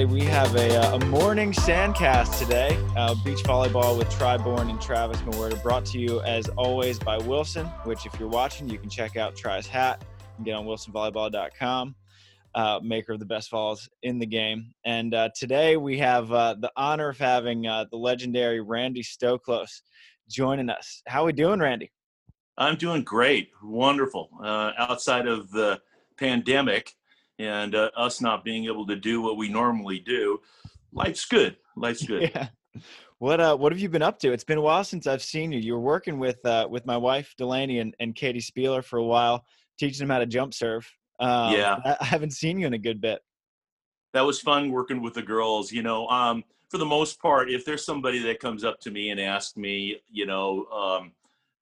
everybody. We have a, uh, a morning sandcast today. Uh, beach volleyball with Tri Bourne and Travis Mewhirter, brought to you as always by Wilson. Which, if you're watching, you can check out Tri's hat and get on WilsonVolleyball.com. Uh, maker of the best falls in the game. And uh, today we have uh, the honor of having uh, the legendary Randy Stoklos joining us. How are we doing, Randy? I'm doing great, wonderful. Outside of the pandemic and uh, us not being able to do what we normally do, life's good. Life's good. yeah. What uh what have you been up to? It's been a while since I've seen you. You were working with uh with my wife Delaney and, and Katie Spieler for a while, teaching them how to jump serve. Um, Yeah. I, I haven't seen you in a good bit. that was fun working with the girls. You know, um, for the most part, if there's somebody that comes up to me and asks me, you know, um,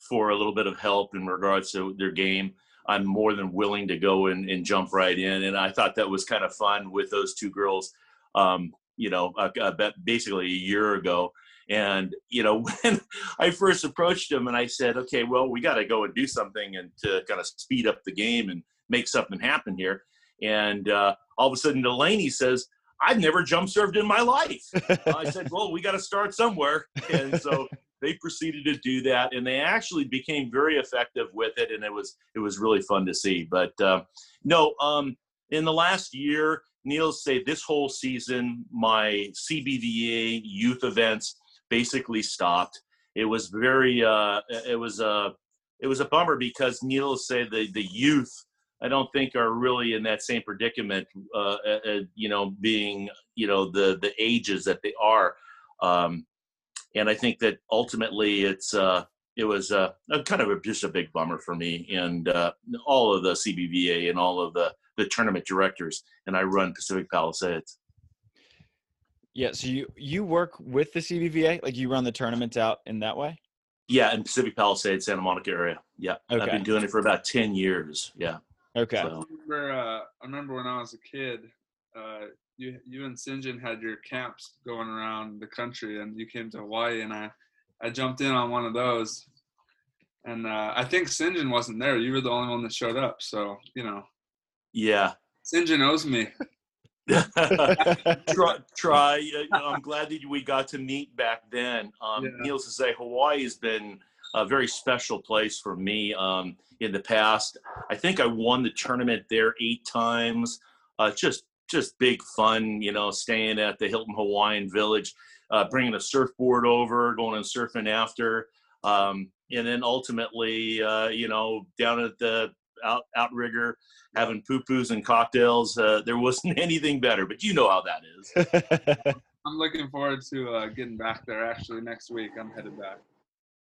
for a little bit of help in regards to their game, I'm more than willing to go and, and jump right in. And I thought that was kind of fun with those two girls, um, you know, uh, basically a year ago. And you know, when I first approached them, and I said, "Okay, well, we got to go and do something and to kind of speed up the game and make something happen here." And uh, all of a sudden, Delaney says, "I've never jump served in my life." I said, "Well, we got to start somewhere," and so they proceeded to do that, and they actually became very effective with it, and it was it was really fun to see. But uh, no, um, in the last year, Neil's say this whole season, my CBVA youth events basically stopped. It was very, uh, it was a, it was a bummer because Neil say the the youth. I don't think are really in that same predicament, uh, uh, uh, you know, being you know the the ages that they are, um, and I think that ultimately it's uh, it was uh, a kind of a, just a big bummer for me and uh, all of the CBVA and all of the the tournament directors, and I run Pacific Palisades. Yeah, so you you work with the CBVA, like you run the tournaments out in that way. Yeah, in Pacific Palisades, Santa Monica area. Yeah, okay. I've been doing it for about ten years. Yeah. Okay. So, I remember, uh, I remember when I was a kid, uh, you you and Sinjin had your camps going around the country, and you came to Hawaii, and I I jumped in on one of those, and uh, I think Sinjin wasn't there. You were the only one that showed up, so you know yeah. Sinjin owes me. Tri, Tri. uh, I'm glad that we got to meet back then. Um, Yeah. Needless to say, Hawaii has been a very special place for me um, in the past. I think I won the tournament there eight times. Uh, just, just big fun. You know, staying at the Hilton Hawaiian Village, uh, bringing a surfboard over, going and surfing after, um, and then ultimately, uh, you know, down at the out, outrigger having poo-poos and cocktails. Uh, there wasn't anything better, but you know how that is. I'm looking forward to uh, getting back there. Actually, next week I'm headed back.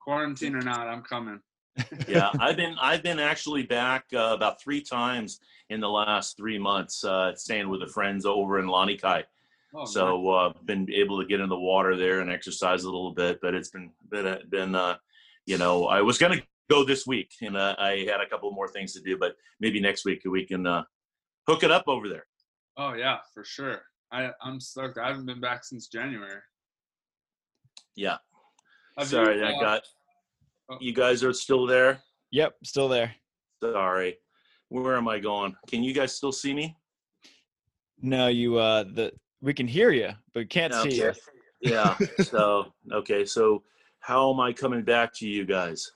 Quarantine or not, I'm coming. Yeah, I've been I've been actually back uh, about three times in the last three months, uh, staying with the friends over in Lanikai. Oh. So uh, been able to get in the water there and exercise a little bit, but it's been been been uh, you know I was gonna go this week and uh, I had a couple more things to do, but maybe next week we can uh, hook it up over there. oh yeah, for sure. I I'm stoked. I haven't been back since January. Yeah, Have sorry, you, I uh, got. You guys are still there. yep, still there. Sorry. Where am I going? Can you guys still see me? No, you uh the we can hear you, but we can't see you. Yeah. so, okay. So, how am I coming back to you guys?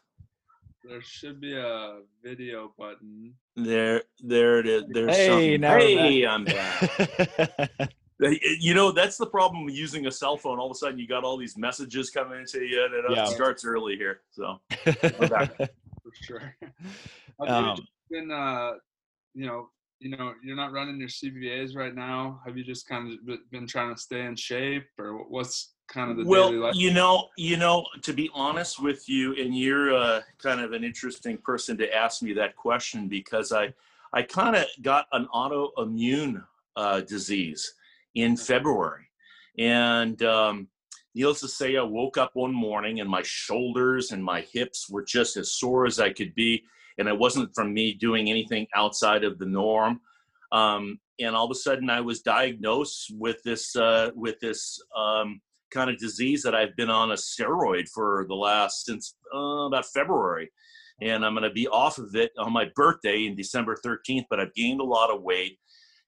There should be a video button. There, there it is. There's Hey, something. now we're Hey, I'm back. You know, that's the problem with using a cell phone. All of a sudden, you got all these messages coming into you, and it Yeah. starts early here. So, for sure. Have Um, you just been, uh, you know, you know, you're not running your CBAs right now. Have you just kind of been trying to stay in shape, or what's kind of the daily well, life? you know, you know, to be honest with you, and you're uh, kind of an interesting person to ask me that question because I, I kind of got an autoimmune uh, disease in February, and um, needless to say, I woke up one morning and my shoulders and my hips were just as sore as I could be, and it wasn't from me doing anything outside of the norm. Um, and all of a sudden, I was diagnosed with this uh, with this um, kind of disease that I've been on a steroid for the last since uh, about February, and I'm going to be off of it on my birthday in December 13th. But I've gained a lot of weight,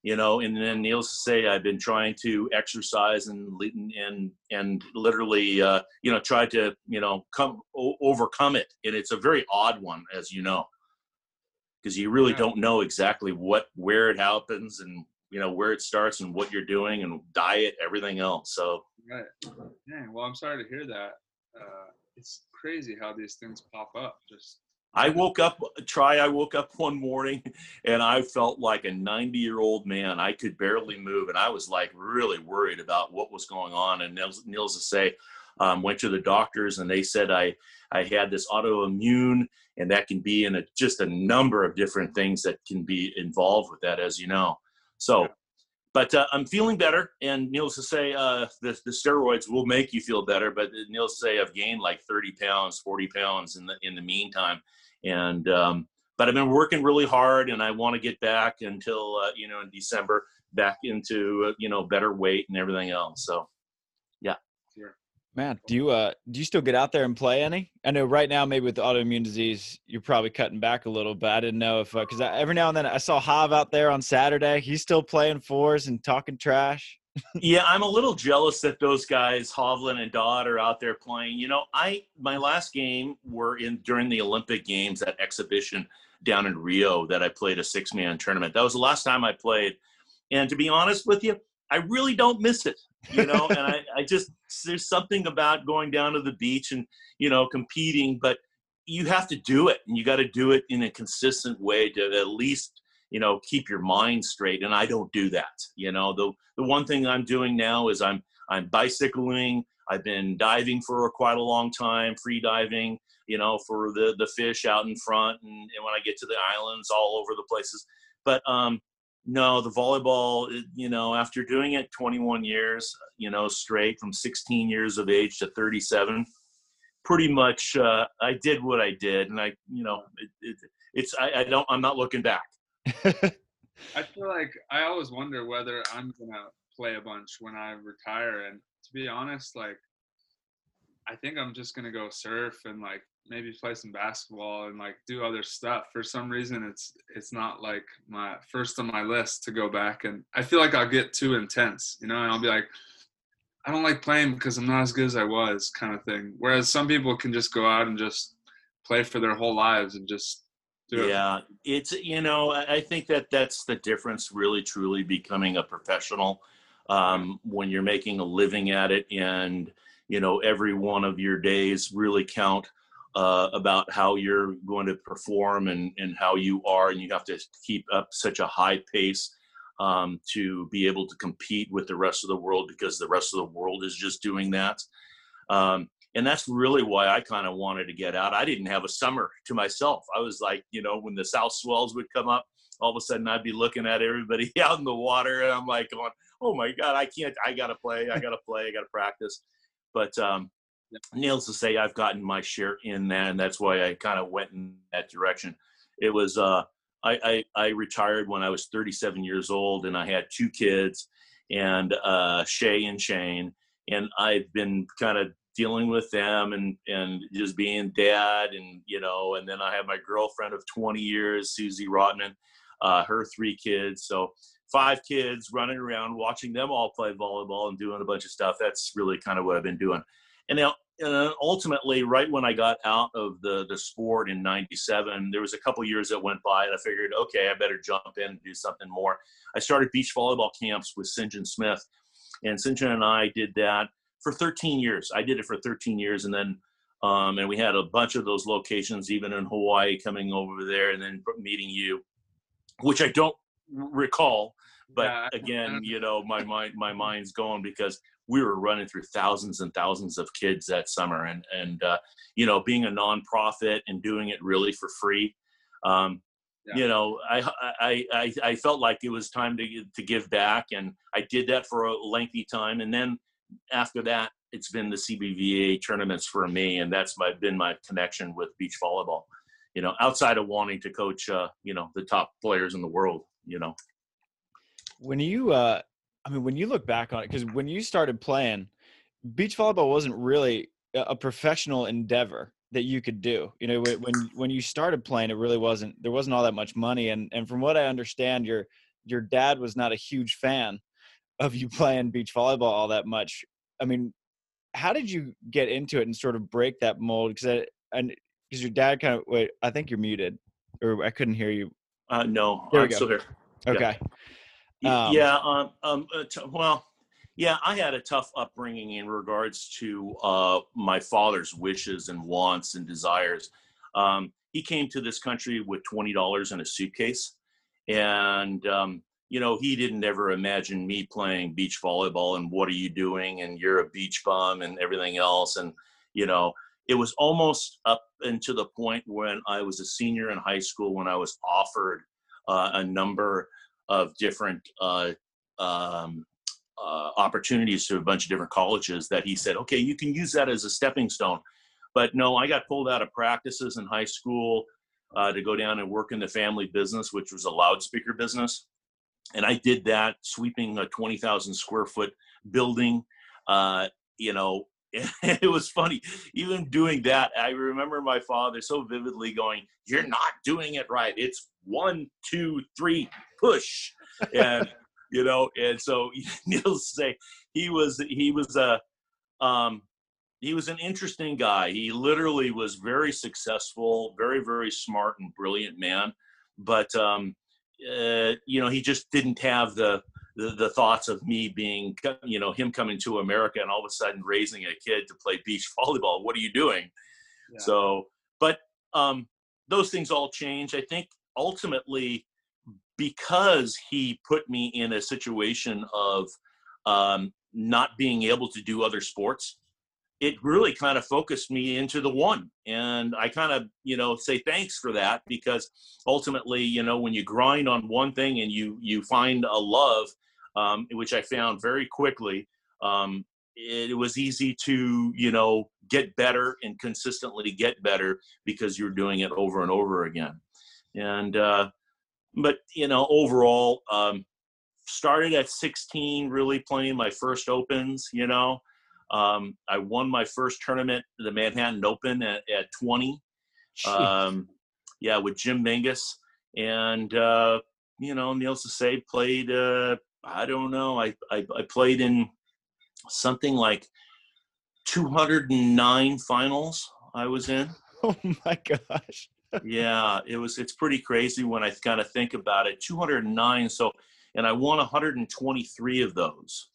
you know and then needless to say i've been trying to exercise and and and literally uh, you know try to you know come o- overcome it and it's a very odd one as you know because you really Yeah. don't know exactly what where it happens and you know where it starts and what you're doing and diet everything else so Right. Dang. Well, I'm sorry to hear that. Uh, it's crazy how these things pop up. Just I woke up, Tri, I woke up one morning and I felt like a 90 year old man. I could barely move. And I was like really worried about what was going on. And Nils to say, um, went to the doctors and they said I, I had this autoimmune and that can be in a, just a number of different things that can be involved with that, as you know. So, but uh, I'm feeling better. And needless to say, uh, the, the steroids will make you feel better. But needless to say, I've gained like 30 pounds, 40 pounds in the in the meantime. And um, but I've been working really hard, and I want to get back until uh, you know in December back into uh, you know better weight and everything else. So Man, do you uh do you still get out there and play any? I know right now maybe with autoimmune disease you're probably cutting back a little, but I didn't know if because every now and then I saw Hav out there on Saturday. He's still playing fours and talking trash. yeah, I'm a little jealous that those guys, Hovland and Dodd, are out there playing. You know, I my last game were in during the Olympic Games, that exhibition down in Rio that I played a six man tournament. That was the last time I played. And to be honest with you, I really don't miss it. You know, and I, I just there's something about going down to the beach and, you know, competing, but you have to do it and you got to do it in a consistent way to at least you know keep your mind straight and i don't do that you know. The the one thing i'm doing now is i'm i'm bicycling i've been diving for quite a long time free diving you know for the the fish out in front and, and when i get to the islands all over the places. But um no the volleyball you know after doing it 21 years you know straight from 16 years of age to 37 pretty much uh, i did what i did and i you know it, it, it's I, I don't i'm not looking back I feel like I always wonder whether I'm gonna play a bunch when I retire. And to be honest, like I think I'm just gonna go surf and like maybe play some basketball and like do other stuff. For some reason, it's it's not like my first on my list to go back. And I feel like I'll get too intense, you know, and I'll be like. I don't like playing because I'm not as good as I was, kind of thing. Whereas some people can just go out and just play for their whole lives and just do it. Yeah, it's you know I I think that that's the difference. Really, truly becoming a professional um, when you're making a living at it, and you know every one of your days really count uh, about how you're going to perform and and how you are, and you have to keep up such a high pace um, to be able to compete with the rest of the world because the rest of the world is just doing that. Um, and that's really why I kind of wanted to get out. I didn't have a summer to myself. I was like, you know, when the south swells would come up, all of a sudden I'd be looking at everybody out in the water, and I'm like, going, "Oh my God, I can't! I gotta play! I gotta play! I gotta practice." But um, needless to say, I've gotten my share in that, and that's why I kind of went in that direction. It was uh, I, I I retired when I was 37 years old, and I had two kids, and uh, Shay and Shane, and I've been kind of dealing with them and and just being dad and you know and then i have my girlfriend of 20 years susie rotman uh, her three kids so five kids running around watching them all play volleyball and doing a bunch of stuff. That's really kind of what i've been doing. And now and ultimately right when i got out of the the sport in 97 there was a couple years that went by and i figured okay i better jump in and do something more. I started beach volleyball camps with Sinjin smith. And st. John and i did that for 13 years. I did it for 13 years, and then um, and we had a bunch of those locations, even in Hawaii, coming over there, and then meeting you, which I don't recall. But again, you know, my mind my mind's going because we were running through thousands and thousands of kids that summer, and and uh, you know, being a nonprofit and doing it really for free. Um, Yeah. you know, I, I I I felt like it was time to to give back, and I did that for a lengthy time, and then after that, it's been the CBVA tournaments for me, and that's my been my connection with beach volleyball. You know, outside of wanting to coach, uh, you know, the top players in the world. You know, when you uh i mean when you look back on it because when you started playing beach volleyball wasn't really a professional endeavor that you could do you know when when when you started playing it really wasn't there wasn't all that much money and and from what i understand your your dad was not a huge fan of you playing beach volleyball all that much. I mean, how did you get into it and sort of break that mold? Because and because your dad kind of wait, I think you're muted, or I couldn't hear you. Uh, no, There we I'm go. still here. Okay. Y- Um, yeah. Um, um, uh, t- well, yeah, I had a tough upbringing in regards to uh, my father's wishes and wants and desires. Um, he came to this country with twenty dollars in a suitcase, and um, you know he didn't ever imagine me playing beach volleyball and what are you doing and you're a beach bum and everything else and you know it was almost up into the point when I was a senior in high school when I was offered uh, a number of different uh, um, uh, opportunities to a bunch of different colleges that he said, okay, you can use that as a stepping stone. But no, I got pulled out of practices in high school uh, to go down and work in the family business, which was a loudspeaker business. And I did that, sweeping a 20,000 square foot building. Uh, you know, it was funny. Even doing that, I remember my father so vividly going, You're not doing it right. It's one, two, three, push. And you know and so to say he was he was a um he was an interesting guy he literally was very successful very very smart and brilliant man but um uh, you know he just didn't have the, the the thoughts of me being you know him coming to america and all of a sudden raising a kid to play beach volleyball what are you doing Yeah. so but um those things all change i think ultimately because he put me in a situation of um, not being able to do other sports, it really kind of focused me into the one. And I kind of, you know, say thanks for that because ultimately, you know, when you grind on one thing and you you find a love, um, which I found very quickly, um, it was easy to, you know, get better and consistently get better because you're doing it over and over again. And uh, but you know overall um started at 16 really playing my first opens you know. Um i won my first tournament the manhattan open at, at 20 um yeah with jim menges. And uh you know needless to say played uh i don't know i i, I played in something like 209 finals i was in oh my gosh. yeah, it was. It's pretty crazy when I kind of think about it. 209. So, and I won 123 of those.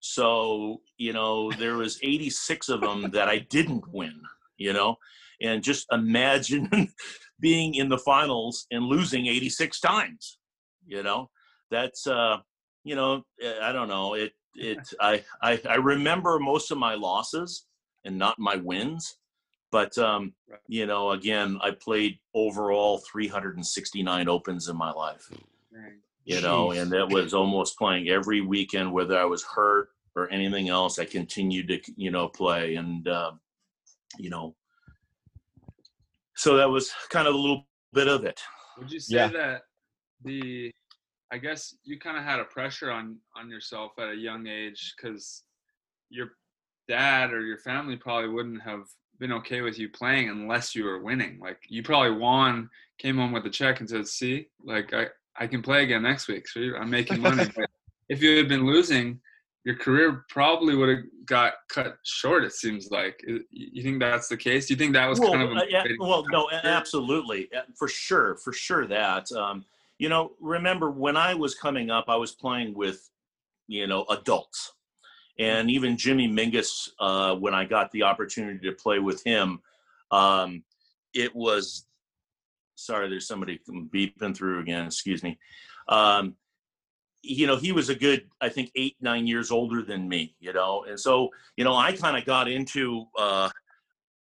So, you know, there was 86 of them that I didn't win. You know, and just imagine being in the finals and losing 86 times. You know, that's uh, you know, I don't know. It it I I, I remember most of my losses and not my wins. But um, Right. you know, again, I played overall 369 opens in my life. You know, Jeez. and that was almost playing every weekend, whether I was hurt or anything else. I continued to, you know, play, and uh, you know, so that was kind of a little bit of it. Would you say Yeah. that the I guess you kind of had a pressure on on yourself at a young age because your dad or your family probably wouldn't have been okay with you playing unless you were winning. Like you probably won, came home with a check and said, "See, like I I can play again next week, so I'm making money." but if you had been losing, your career probably would have got cut short. It seems like. You think that's the case? Do you think that was well, kind of a uh, yeah, well, no, absolutely, uh, for sure, for sure that. Um, you know, remember when I was coming up, I was playing with, you know, adults, and even Jimmy Menges. Uh, when I got the opportunity to play with him, um, it was. Sorry, there's somebody beeping through again. Excuse me. Um, you know, he was a good, I think, eight, nine years older than me. You know, and so you know, I kind of got into. Uh,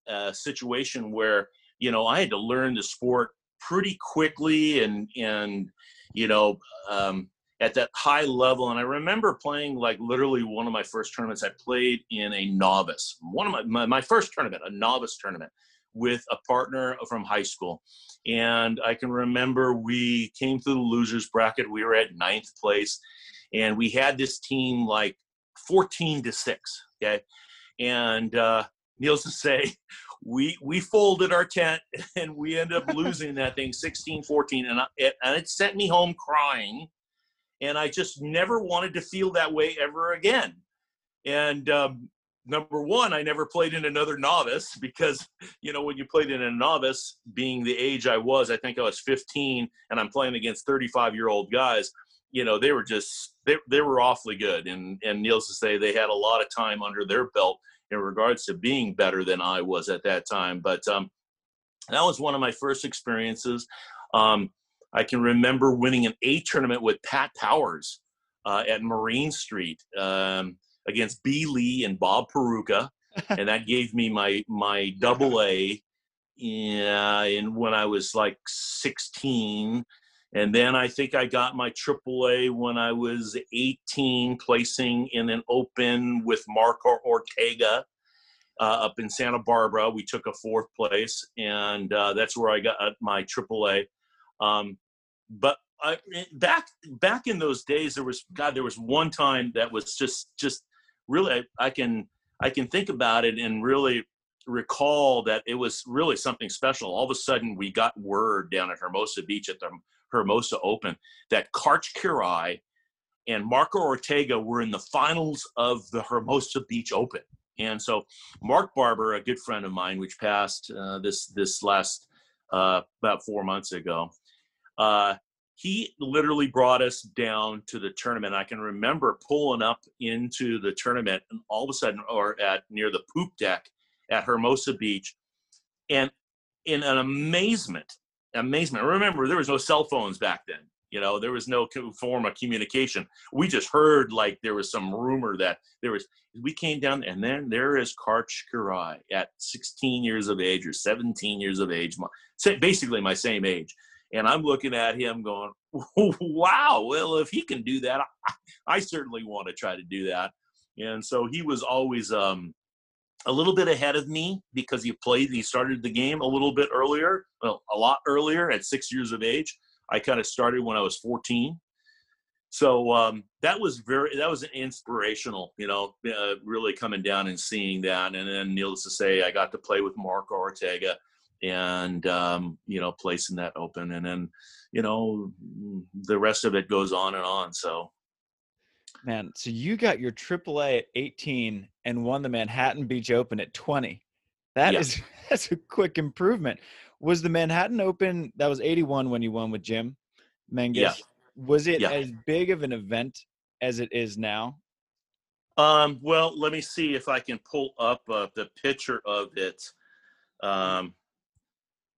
a situation where you know I had to learn the sport pretty quickly and and you know um, at that high level. And I remember playing like literally one of my first tournaments. I played in a novice, one of my my, my first tournament, a novice tournament with a partner from high school. And I can remember we came through the losers bracket. We were at ninth place, and we had this team like 14 to six. Okay, and uh, needless to say, we we folded our tent and we ended up losing that thing 16 14 and, I, it, and it sent me home crying and I just never wanted to feel that way ever again. And um, number one, I never played in another novice because, you know, when you played in a novice, being the age I was, I think I was 15, and I'm playing against 35 year old guys. You know, they were just they they were awfully good, and and needless to say, they had a lot of time under their belt in regards to being better than I was at that time. But um, that was one of my first experiences. Um, I can remember winning an A tournament with Pat Powers uh, at Marine Street. Um, against B. Lee and Bob Peruka, and that gave me my my double A. Yeah, and when I was like 16, and then I think I got my triple A when I was 18, placing in an open with Marco Ortega. Uh, up in Santa Barbara, we took a fourth place, and uh, that's where I got my AAA. Um, but I, back back in those days, there was God. There was one time that was just just really I, I can I can think about it and really recall that it was really something special. All of a sudden, we got word down at Hermosa Beach at the Hermosa Open that Karch Kiraly and Marco Ortega were in the finals of the Hermosa Beach Open. And so, Mark Barber, a good friend of mine, which passed uh, this this last uh, about four months ago, uh, he literally brought us down to the tournament. I can remember pulling up into the tournament and all of a sudden, or at near the poop deck at Hermosa Beach, and in an amazement, amazement. Remember, there was no cell phones back then. You know, there was no form of communication. We just heard like there was some rumor that there was. We came down, and then there is Karch Kiraly at 16 years of age or 17 years of age, basically my same age and I'm looking at him going, wow, well, if he can do that, I, I certainly want to try to do that. And so he was always um, a little bit ahead of me because he played, he started the game a little bit earlier, well, a lot earlier at six years of age. I kind of started when I was 14. So um, that was very, that was inspirational, you know, uh, really coming down and seeing that. And then, needless to say, I got to play with Mark Ortega and um, you know placing that open and then you know the rest of it goes on and on so man so you got your aaa at 18 and won the manhattan beach open at 20 That yeah. is that's a quick improvement was the manhattan open that was 81 when you won with jim menges yeah. was it yeah. as big of an event as it is now um, well let me see if i can pull up uh, the picture of it um,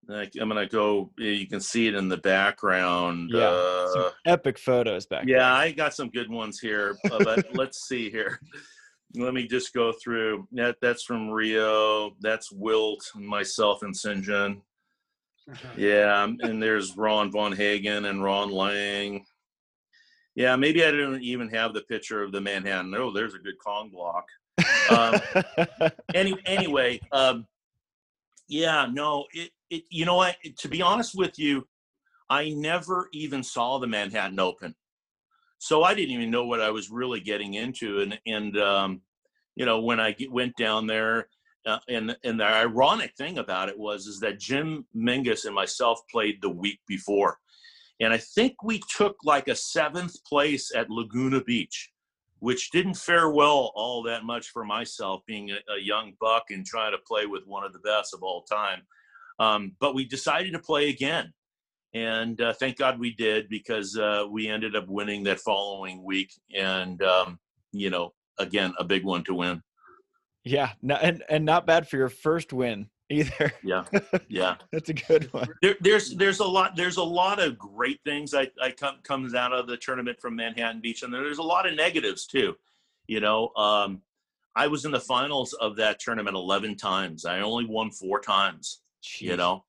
I'm gonna go. You can see it in the background. Yeah, uh, epic photos back. Yeah, there. I got some good ones here, uh, but let's see here. Let me just go through. That that's from Rio. That's Wilt, myself, and Sinjin. Yeah, and there's Ron Von Hagen and Ron Lang. Yeah, maybe I didn't even have the picture of the Manhattan. Oh, there's a good Kong block. Um, any, anyway, um, yeah, no, it, it, you know what? To be honest with you, I never even saw the Manhattan Open, so I didn't even know what I was really getting into. And and um, you know, when I get, went down there, uh, and and the ironic thing about it was is that Jim Menges and myself played the week before, and I think we took like a seventh place at Laguna Beach which didn't fare well all that much for myself being a, a, young buck and trying to play with one of the best of all time. Um, but we decided to play again. And uh, thank God we did because uh, we ended up winning that following week. And, um, you know, again, a big one to win. Yeah. and, and not bad for your first win either. Yeah. Yeah. That's a good one. There, there's, there's a lot, there's a lot of great things I, I come, comes out of the tournament from Manhattan Beach. And there's a lot of negatives too. You know, um, I was in the finals of that tournament 11 times. I only won four times. Jeez. you know.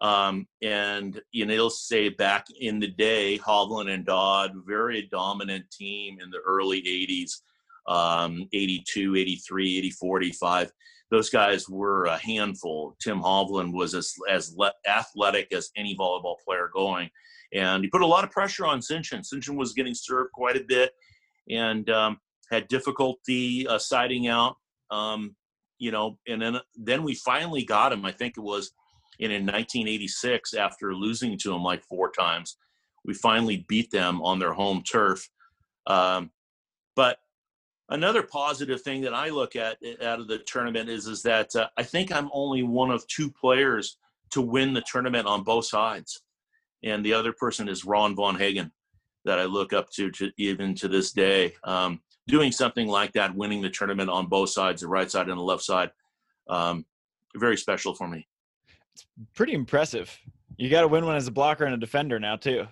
Um, and you know, he'll say back in the day, Hovland and Dodd, very dominant team in the early 80s, um, 82, 83, 84, 85. Those guys were a handful. Tim Hovland was as, as le- athletic as any volleyball player going. And he put a lot of pressure on Sinjin. Sinjin was getting served quite a bit and um, had difficulty uh, siding out. Um, you know, and then then we finally got him. I think it was in, in 1986 after losing to him like four times. we finally beat them on their home turf. Um, but another positive thing that I look at eh, out of the tournament is is that uh, I think I'm only one of two players to win the tournament on both sides, and the other person is Ron Von Hagen that I look up to, to even to this day. Um, doing something like that, winning the tournament on both sides, the right side and the left side, um, very special for me. It's pretty impressive. You got to win one as a blocker and a defender now too.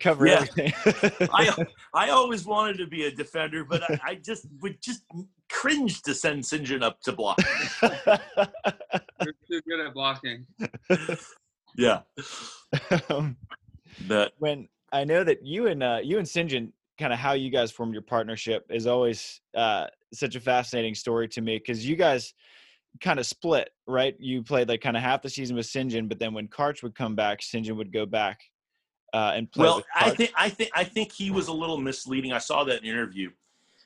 Cover yeah. everything. I I always wanted to be a defender, but I, I just would just cringe to send Sinjin up to block. You're too good at blocking. Yeah. Um, that when I know that you and uh, you and Sinjin, kind of how you guys formed your partnership is always uh, such a fascinating story to me because you guys kind of split, right? You played like kind of half the season with Sinjin, but then when Karch would come back, Sinjin would go back uh, and play. Well, I think I think I think he was a little misleading. I saw that interview.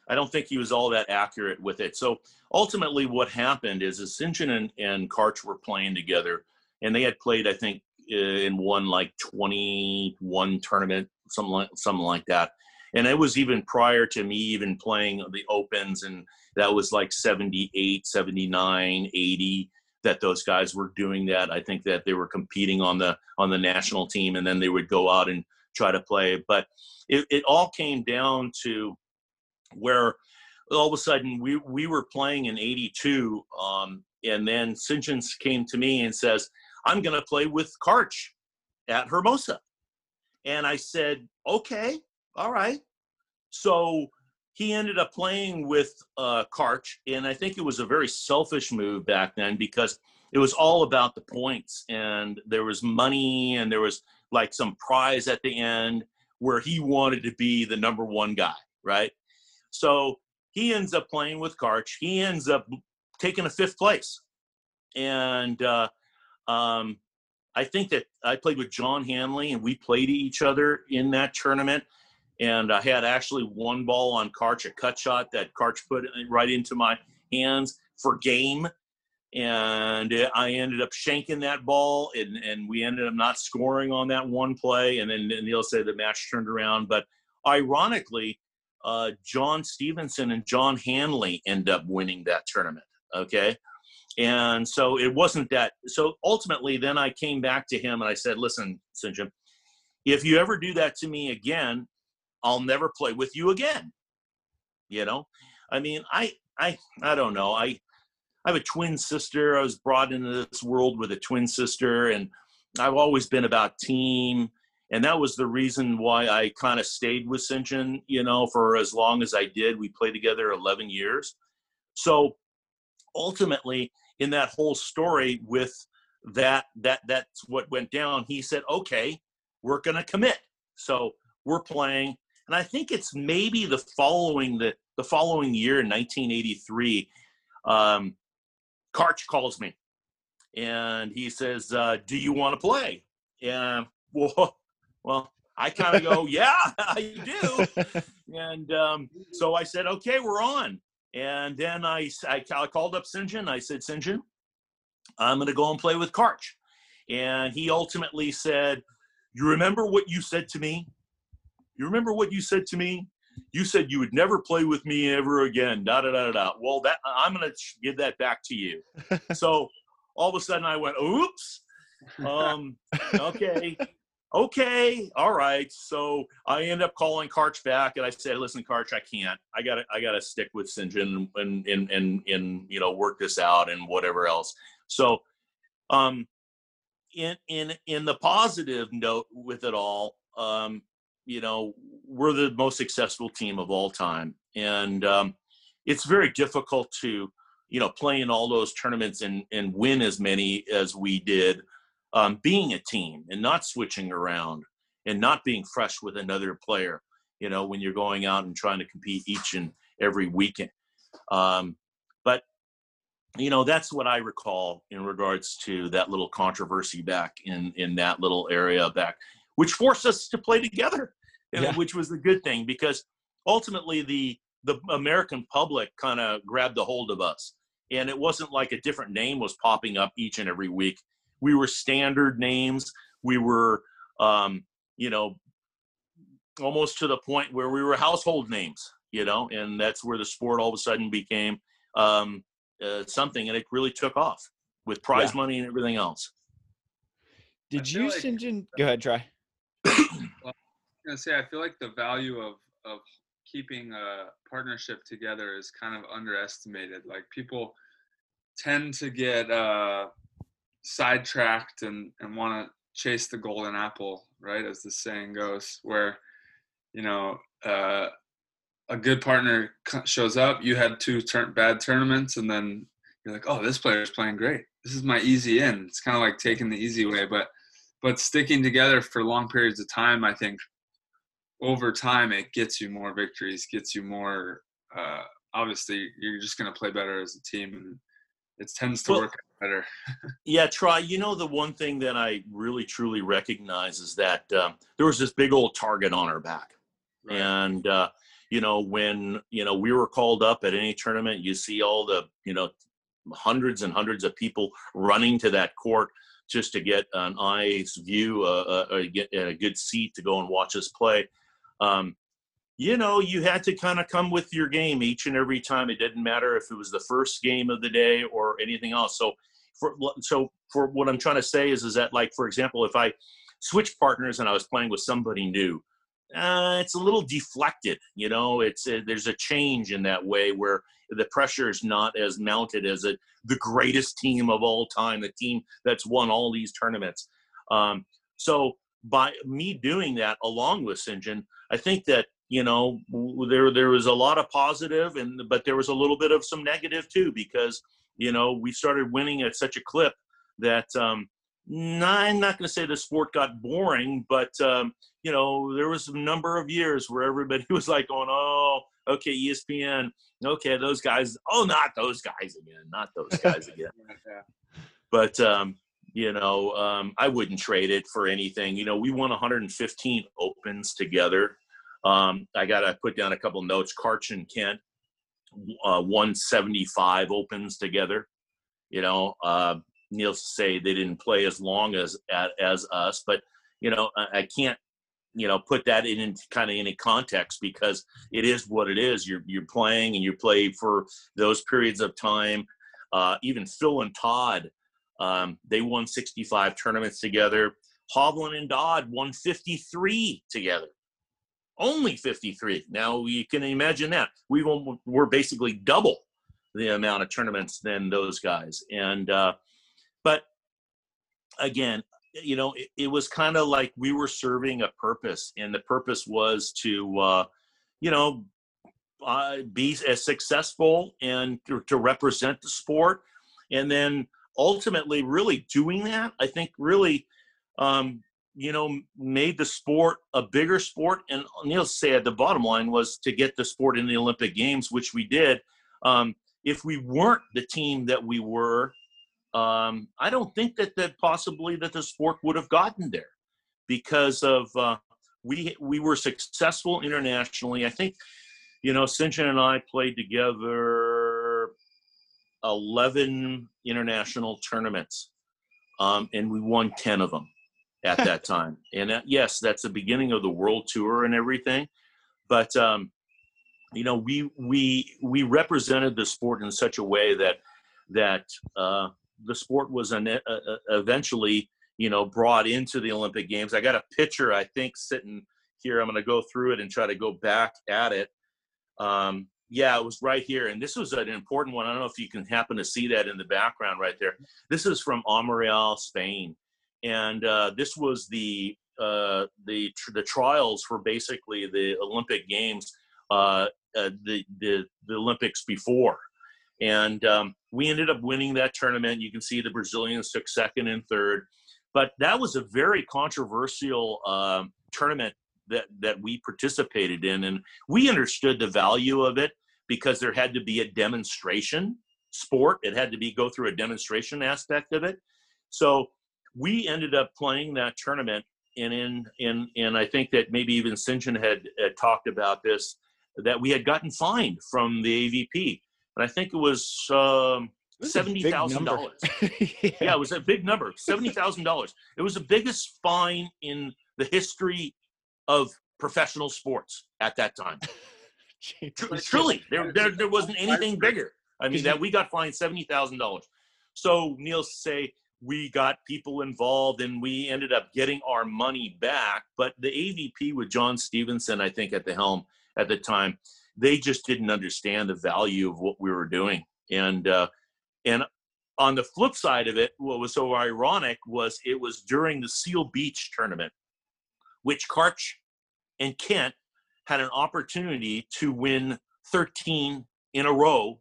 I don't think he was all that accurate with it. So ultimately, what happened is, is. John and, and Karch were playing together, and they had played, I think, in one like 21 tournament, something like something like that. And it was even prior to me even playing the opens and that was like 78 79 80 that those guys were doing that. I think that they were competing on the on the national team and then they would go out and try to play. But it, it all came down to where all of a sudden we we were playing in 82 um, and then Sinjin's came to me and says i'm going to play with karch at hermosa. And i said okay all right so he ended up playing with uh, Karch, and I think it was a very selfish move back then because it was all about the points, and there was money, and there was like some prize at the end where he wanted to be the number one guy, right? So he ends up playing with Karch. He ends up taking a fifth place, and uh, um, I think that I played with John Hanley, and we played each other in that tournament and I had actually one ball on Karch, a cut shot that Karch put right into my hands for game. And I ended up shanking that ball, and, and we ended up not scoring on that one play. And then Neil said the match turned around. But ironically, uh, John Stevenson and John Hanley end up winning that tournament. Okay. And so it wasn't that. So ultimately, then I came back to him and I said, listen, Sinjin, if you ever do that to me again, I'll never play with you again. You know, I mean, I, I, I don't know. I, I have a twin sister. I was brought into this world with a twin sister, and I've always been about team. And that was the reason why I kind of stayed with. John, you know, for as long as I did. We played together 11 years. So ultimately, in that whole story with that, that, that's what went down. He said, okay, we're going to commit. So we're playing and I think it's maybe the following the the following year in 1983. Um, Karch calls me, and he says, uh, "Do you want to play?" And well, well, I kind of go, "Yeah, I do." and um, so I said, "Okay, we're on." And then I, I, I called up. John. I said. John, I'm going to go and play with Karch. And he ultimately said, You remember what you said to me you remember what you said to me? You said you would never play with me ever again. Da da da da. Well, that I'm gonna give that back to you. so all of a sudden I went, oops. Um, okay. okay, all right. So I end up calling Karch back, and I said, "Listen, Karch, I can't. I got to, I got to stick with Sinjin and and and and you know work this out and whatever else." So, um, in in in the positive note with it all, um, you know, we're the most successful team of all time. And um, it's very difficult to, you know, play in all those tournaments and, and win as many as we did, um, being a team and not switching around and not being fresh with another player, you know, when you're going out and trying to compete each and every weekend. Um, but, you know, that's what I recall in regards to that little controversy back in, in that little area back, which forced us to play together yeah. which was the good thing because ultimately the the American public kind of grabbed a hold of us, and it wasn't like a different name was popping up each and every week. We were standard names. We were, um, you know, almost to the point where we were household names, you know, and that's where the sport all of a sudden became um, uh, something, and it really took off with prize yeah. money and everything else. Did you, like, Sinjin? Go ahead, Tri. Well, I say, I feel like the value of of keeping a partnership together is kind of underestimated. Like people tend to get uh, sidetracked and and want to chase the golden apple, right? As the saying goes, where you know uh, a good partner shows up, you had two tur- bad tournaments, and then you're like, oh, this player is playing great. This is my easy in. It's kind of like taking the easy way, but but sticking together for long periods of time, I think over time it gets you more victories, gets you more. Uh, obviously, you're just going to play better as a team, and it tends to well, work better. yeah, Tri. You know, the one thing that I really truly recognize is that um, there was this big old target on our back, right. and uh, you know when you know we were called up at any tournament, you see all the you know hundreds and hundreds of people running to that court just to get an eye's view, uh, uh, get a good seat to go and watch us play. Um, you know, you had to kind of come with your game each and every time. It didn't matter if it was the first game of the day or anything else. So, for so for what I'm trying to say is, is that like for example, if I switch partners and I was playing with somebody new, uh, it's a little deflected. You know, it's uh, there's a change in that way where the pressure is not as mounted as it, the greatest team of all time, the team that's won all these tournaments. Um, so by me doing that along with Sinjin, I think that you know there there was a lot of positive and but there was a little bit of some negative too because you know we started winning at such a clip that um, I'm not going to say the sport got boring, but um, you know there was a number of years where everybody was like going, "Oh, okay, ESPN, okay, those guys, oh, not those guys again, not those guys again." But um, you know, um, I wouldn't trade it for anything. You know, we won 115 opens together. Um, I got to put down a couple notes. Karch and Kent uh, 175 opens together. You know, uh, needless to say, they didn't play as long as as us, but you know, I, can't you know put that in kind of any context because it is what it is. You're you're playing and you play for those periods of time. Uh, even Phil and Todd, um, they won 65 tournaments together. Hovland and Dodd won 53 together. Only 53. Now you can imagine that we we're basically double the amount of tournaments than those guys. And uh, but again, you know, it, it was kind of like we were serving a purpose, and the purpose was to, uh, you know, uh, be as successful and to, to represent the sport, and then ultimately, really doing that, I think, really, um, you know, made the sport a bigger sport. And Neil said the bottom line was to get the sport in the Olympic Games, which we did. Um, if we weren't the team that we were, um, I don't think that that possibly that the sport would have gotten there because of uh, we we were successful internationally. I think you know. John and I played together eleven international tournaments, um, and we won ten of them at that time. And uh, yes, that's the beginning of the world tour and everything, but um, you know we we we represented the sport in such a way that that uh, the sport was an, uh, uh, eventually, you know, brought into the Olympic Games. I got a picture, I think, sitting here. I'm going to go through it and try to go back at it. Um, yeah, it was right here, and this was an important one. I don't know if you can happen to see that in the background right there. This is from Almeria, Spain, and uh, this was the uh, the the trials for basically the Olympic Games, uh, uh the, the the Olympics before, and um, we ended up winning that tournament. You can see the Brazilians took second and third, but that was a very controversial um, tournament that that we participated in, and we understood the value of it because there had to be a demonstration sport. It had to be go through a demonstration aspect of it. So we ended up playing that tournament, and in in and I think that maybe even. John had, had talked about this that we had gotten fined from the AVP I think it was um, seventy thousand dollars. yeah. it was a big number, seventy thousand dollars. It was the biggest fine in the history of professional sports at that time. Truly, there, there there wasn't anything bigger. I mean, that we got fined seventy thousand dollars. So Neil say we got people involved and we ended up getting our money back. But the AVP with John Stevenson, I think, at the helm at the time, they just didn't understand the value of what we were doing. And uh, and on the flip side of it, what was so ironic was it was during the Seal Beach tournament, which Karch and Kent had an opportunity to win 13 in a row,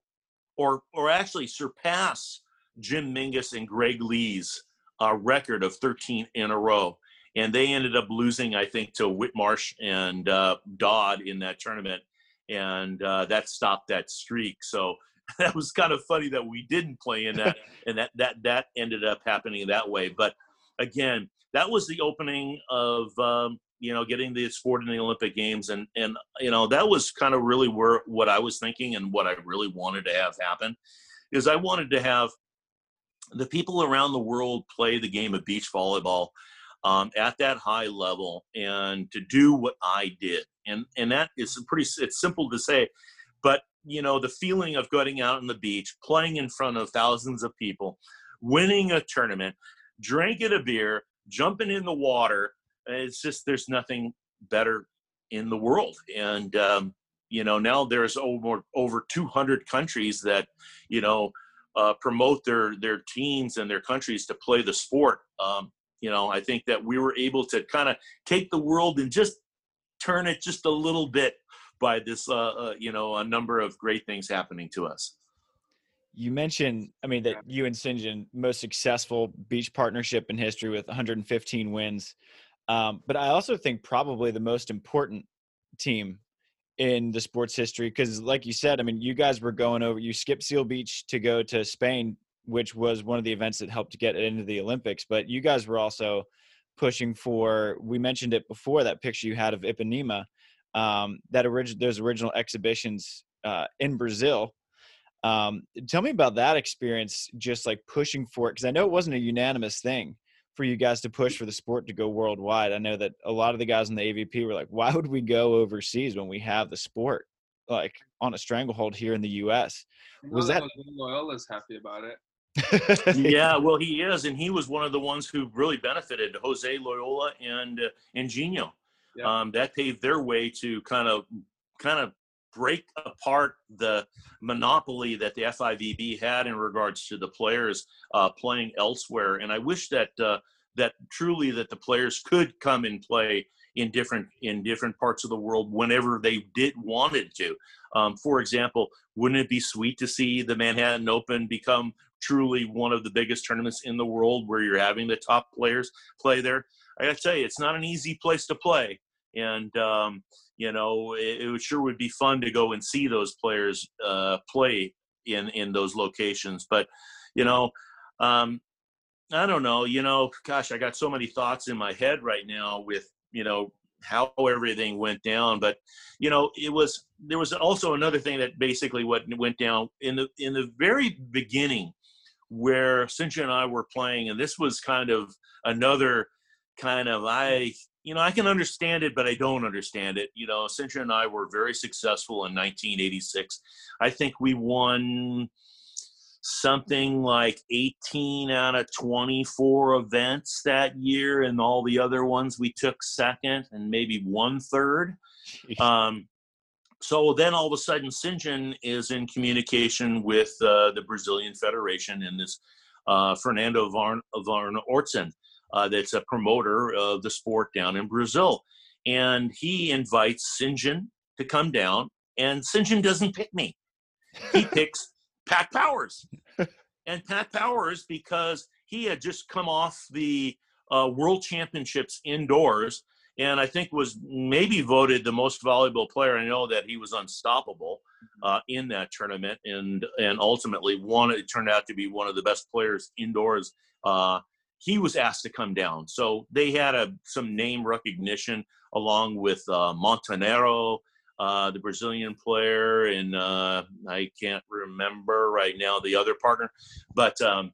or or actually surpass Jim Menges and Greg Lee's uh, record of 13 in a row. And they ended up losing, I think, to Whitmarsh and uh, Dodd in that tournament. And uh, that stopped that streak. So that was kind of funny that we didn't play in that. and that, that, that ended up happening that way. But again, that was the opening of, um, you know, getting the sport in the Olympic Games. And, and, you know, that was kind of really where what I was thinking and what I really wanted to have happen is I wanted to have the people around the world play the game of beach volleyball um, at that high level and to do what I did. And, and that is pretty, it's simple to say, but you know, the feeling of going out on the beach, playing in front of thousands of people, winning a tournament, drinking a beer, jumping in the water, it's just, there's nothing better in the world. And, um, you know, now there's over, over 200 countries that, you know, uh, promote their their teams and their countries to play the sport. Um, you know, I think that we were able to kind of take the world and just turn it just a little bit by this, uh, uh, you know, a number of great things happening to us. You mentioned, I mean, that you and Sinjin most successful beach partnership in history with 115 wins. Um, but I also think probably the most important team in the sports history because like you said i mean you guys were going over you skipped seal beach to go to spain which was one of the events that helped get it into the olympics but you guys were also pushing for we mentioned it before that picture you had of ipanema um, that original those original exhibitions uh, in brazil um, tell me about that experience just like pushing for it because i know it wasn't a unanimous thing for you guys to push for the sport to go worldwide? I know that a lot of the guys in the AVP were like, why would we go overseas when we have the sport like on a stranglehold here in the U.S.? Was that Loyola's happy about it? yeah, well, he is, and he was one of the ones who really benefited Jose Loyola and uh, and Gino. Yeah. Um, that paved their way to kind of kind of break apart the monopoly that the FIVB had in regards to the players uh, playing elsewhere. And I wish that uh, that truly that the players could come and play in different in different parts of the world whenever they did wanted to. Um, for example, wouldn't it be sweet to see the Manhattan Open become truly one of the biggest tournaments in the world where you're having the top players play there? I got to tell you, it's not an easy place to play, and um, you know, it, it, sure would be fun to go and see those players uh, play in in those locations. But you know, um, I don't know. You know, gosh, I got so many thoughts in my head right now with you know how everything went down. But you know, it was there was also another thing that basically what went down in the in the very beginning where Sinjin and I were playing, and this was kind of another kind of I you know, I can understand it, but I don't understand it. You know, Sinjin and I were very successful in 1986. I think we won something like 18 out of 24 events that year, and all the other ones we took second and maybe one third. Um, so then all of a sudden, Sinjin is in communication with uh, the Brazilian Federation and this uh, Fernando Varn, Varn uh, that's a promoter of the sport down in Brazil. And he invites Sinjin to come down, and Sinjin doesn't pick me. He picks Pat Powers. And Pat Powers, because he had just come off the uh, World Championships indoors, and I think was maybe voted the most valuable player. I know that he was unstoppable mm-hmm. uh, in that tournament, and and ultimately won. It turned out to be one of the best players indoors uh, he was asked to come down. So they had a some name recognition along with uh, Monteiro, uh, the Brazilian player, and uh, I can't remember right now the other partner, but um,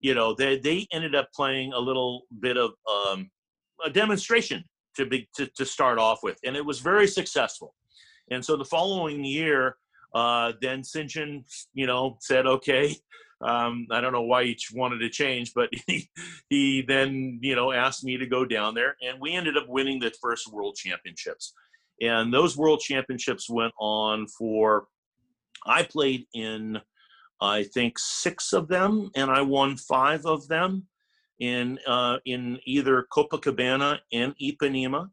you know they they ended up playing a little bit of um, a demonstration to be to, to start off with, and it was very successful. And so the following year, uh, then Sinjin, you know, said, okay, um, I don't know why he wanted to change, but he, he then, you know, asked me to go down there, and we ended up winning the first World Championships. And those World Championships went on for, I played in, I think, six of them, and I won five of them in uh, in either Copacabana and Ipanema.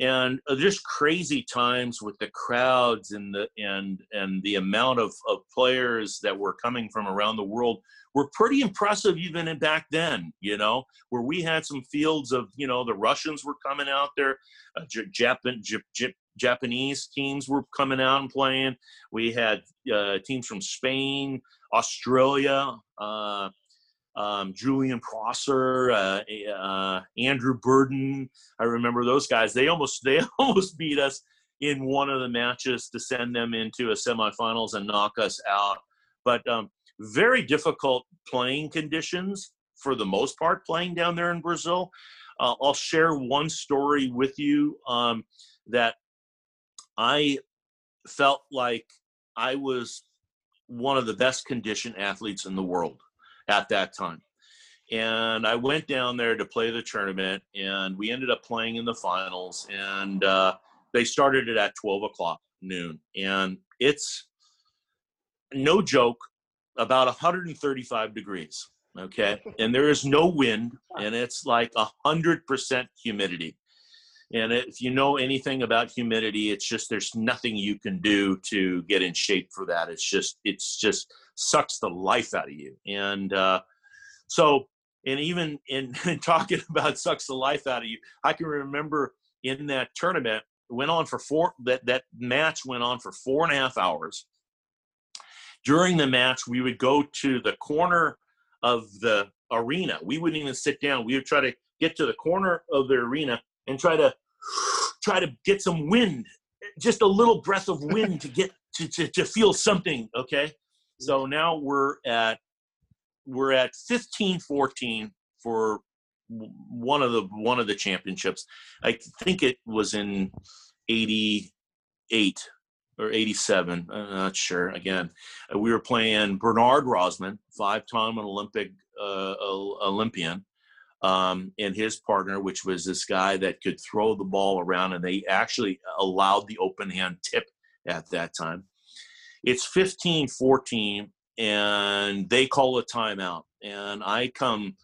And uh, just crazy times with the crowds and the and and the amount of, of players that were coming from around the world were pretty impressive even back then you know where we had some fields of you know the russians were coming out there uh, Japan, japanese teams were coming out and playing. We had uh, teams from spain australia uh, um, Julien Prosser, uh, uh, Andrew Burdin. I remember those guys. They almost they almost beat us in one of the matches to send them into a semifinals and knock us out. But um, very difficult playing conditions for the most part playing down there in Brazil. Uh, I'll share one story with you um, that I felt like I was one of the best conditioned athletes in the world at that time. And I went down there to play the tournament, and we ended up playing in the finals. And uh, they started it at 12 o'clock noon. And it's no joke, about 135 degrees. Okay. And there is no wind, and it's like 100% humidity. And if you know anything about humidity, it's just there's nothing you can do to get in shape for that. It's just, it's just, sucks the life out of you. And uh, so, and even in, in, talking about sucks the life out of you, I can remember in that tournament went on for four that that match went on for four and a half hours. During the match, we would go to the corner of the arena. We wouldn't even sit down. We would try to get to the corner of the arena and try to try to get some wind, just a little breath of wind to get to, to, to feel something. Okay. So now we're at we're at 15-14 for one of the one of the championships. I think it was in 88 or 87. I'm not sure. Again, uh, we were playing Bernard Rajzman, five-time Olympic uh, Olympian, um, and his partner, which was this guy that could throw the ball around, and they actually allowed the open hand tip at that time. It's 15 14, and they call a timeout. And I come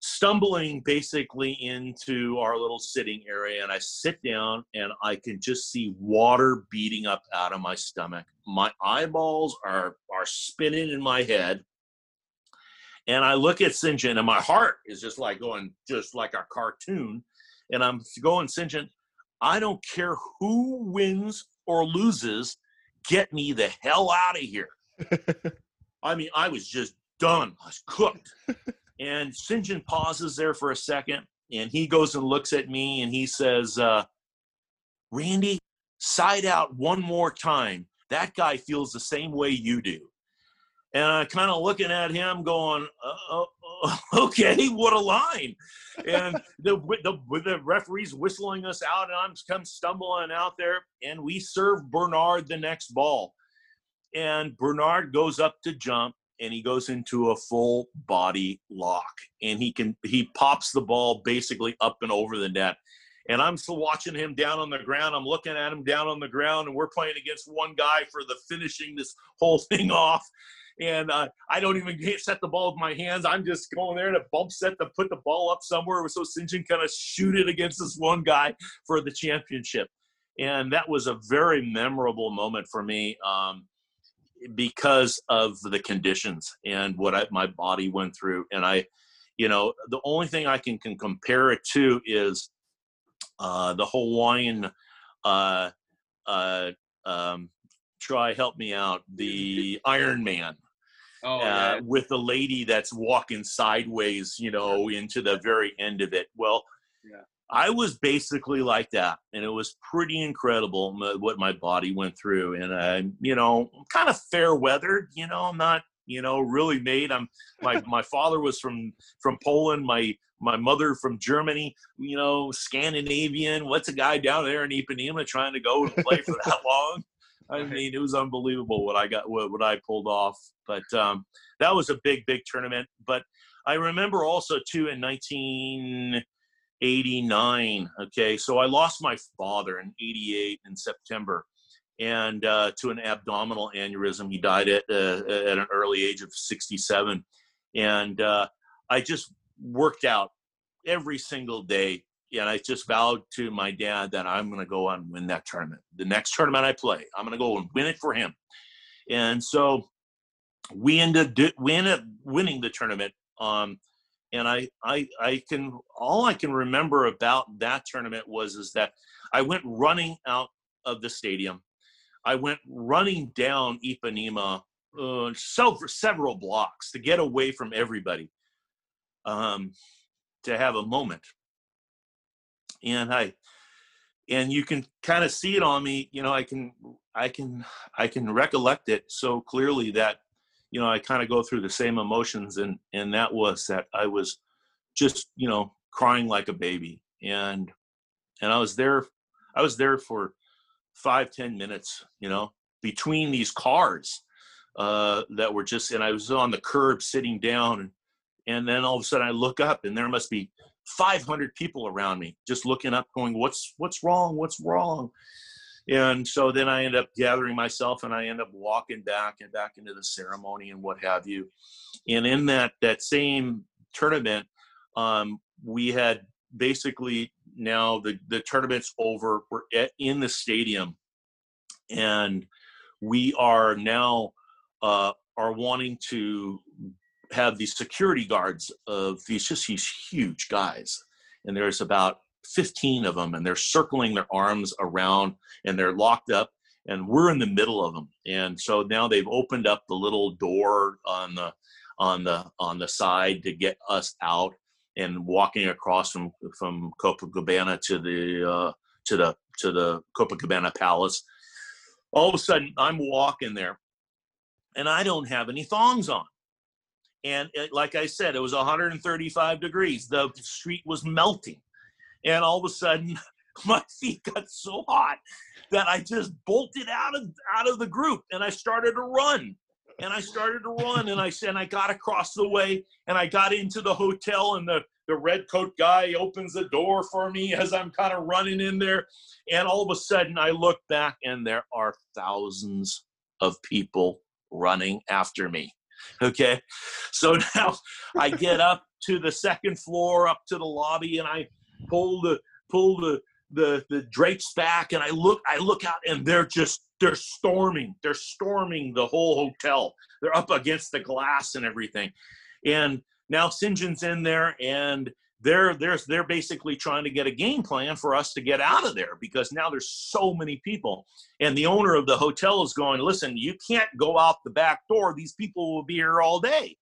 stumbling basically into our little sitting area, and I sit down, and I can just see water beating up out of my stomach. My eyeballs are, are spinning in my head. And I look at Sinjin, and my heart is just like going, just like a cartoon. And I'm going, Sinjin, I don't care who wins or loses get me the hell out of here. I mean, I was just done. I was cooked. and Sinjin pauses there for a second and he goes and looks at me and he says, uh, Randy, side out one more time. That guy feels the same way you do. And I kind of looking at him going, uh, okay, what a line. And the, the, the referee's whistling us out, and I'm come stumbling out there, and we serve Bernard the next ball. And Bernard goes up to jump, and he goes into a full body lock, and he can he pops the ball basically up and over the net. And I'm still watching him down on the ground. I'm looking at him down on the ground, and we're playing against one guy for the finishing this whole thing off and uh, I don't even set the ball with my hands. I'm just going there to bump set to put the ball up somewhere so Sinjin kind of shoot it against this one guy for the championship. And that was a very memorable moment for me um, because of the conditions and what I, my body went through. And I, you know, the only thing I can, can compare it to is uh, the Hawaiian uh, uh, um, try help me out the Iron Man oh, uh, with the lady that's walking sideways, you know, into the very end of it. Well, yeah. I was basically like that, and it was pretty incredible what my body went through. And I, you know, I'm kind of fair weathered. You know, I'm not you know, really made. I'm my my father was from from Poland. My my mother from Germany. You know, Scandinavian. What's a guy down there in Ipanema trying to go and play for that long? I mean, it was unbelievable what I got, what, what I pulled off. But um, that was a big, big tournament. But I remember also too in 1989. Okay, so I lost my father in '88 in September, and uh, to an abdominal aneurysm. He died at uh, at an early age of 67, and uh, I just worked out every single day. And I just vowed to my dad that I'm going to go and win that tournament. The next tournament I play, I'm going to go and win it for him. And so we ended up, we ended up winning the tournament. Um, and I, I, I can all I can remember about that tournament was is that I went running out of the stadium I went running down Ipanema uh, several, several blocks to get away from everybody um, to have a moment. And I, and you can kind of see it on me. You know, I can, I can, I can recollect it so clearly that, you know, I kind of go through the same emotions, and and that was that I was just, you know, crying like a baby, and and I was there, I was there for five ten minutes you know between these cars uh, that were just and i was on the curb sitting down and, and then all of a sudden i look up and there must be 500 people around me just looking up going what's what's wrong? What's wrong? And so then i end up gathering myself and i end up walking back and back into the ceremony and what have you. And in that that same tournament um, we had basically now the the tournament's over. We're at, in the stadium, and we are now uh, are wanting to have these security guards of these just these huge guys, and there's about 15 of them, and they're circling their arms around, and they're locked up, and we're in the middle of them, and so now they've opened up the little door on the on the on the side to get us out and walking across from from Copacabana to the uh, to the to the Copacabana Palace. All of a sudden, I'm walking there, and I don't have any thongs on. And it, like I said, it was 135 degrees. The street was melting, and all of a sudden, my feet got so hot that I just bolted out of out of the group, and I started to run. And I started to run and I said I got across the way and I got into the hotel and the the red coat guy opens the door for me as I'm kind of running in there. And all of a sudden I look back and there are thousands of people running after me okay? So now I get up to the second floor up to the lobby and I pull the pull the the the drapes back and I look I look out and they're just they're storming. They're storming the whole hotel. They're up against the glass and everything. And now Sinjin's in there and they're they're they're basically trying to get a game plan for us to get out of there because now there's so many people. And the owner of the hotel is going listen you can't go out the back door. These people will be here all day.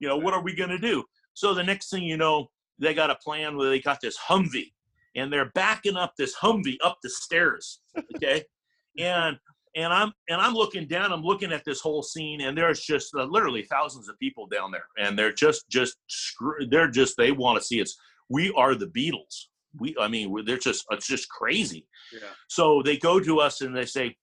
You know what are we going to do? So the next thing you know they got a plan where they got this humvee and they're backing up this Humvee up the stairs. Okay, and and I'm and I'm looking down. I'm looking at this whole scene, and there's just uh, literally thousands of people down there, and they're just just they're just they want to see us. We are the Beatles. We, I mean, they're just it's just crazy. Yeah. So they go to us and they say,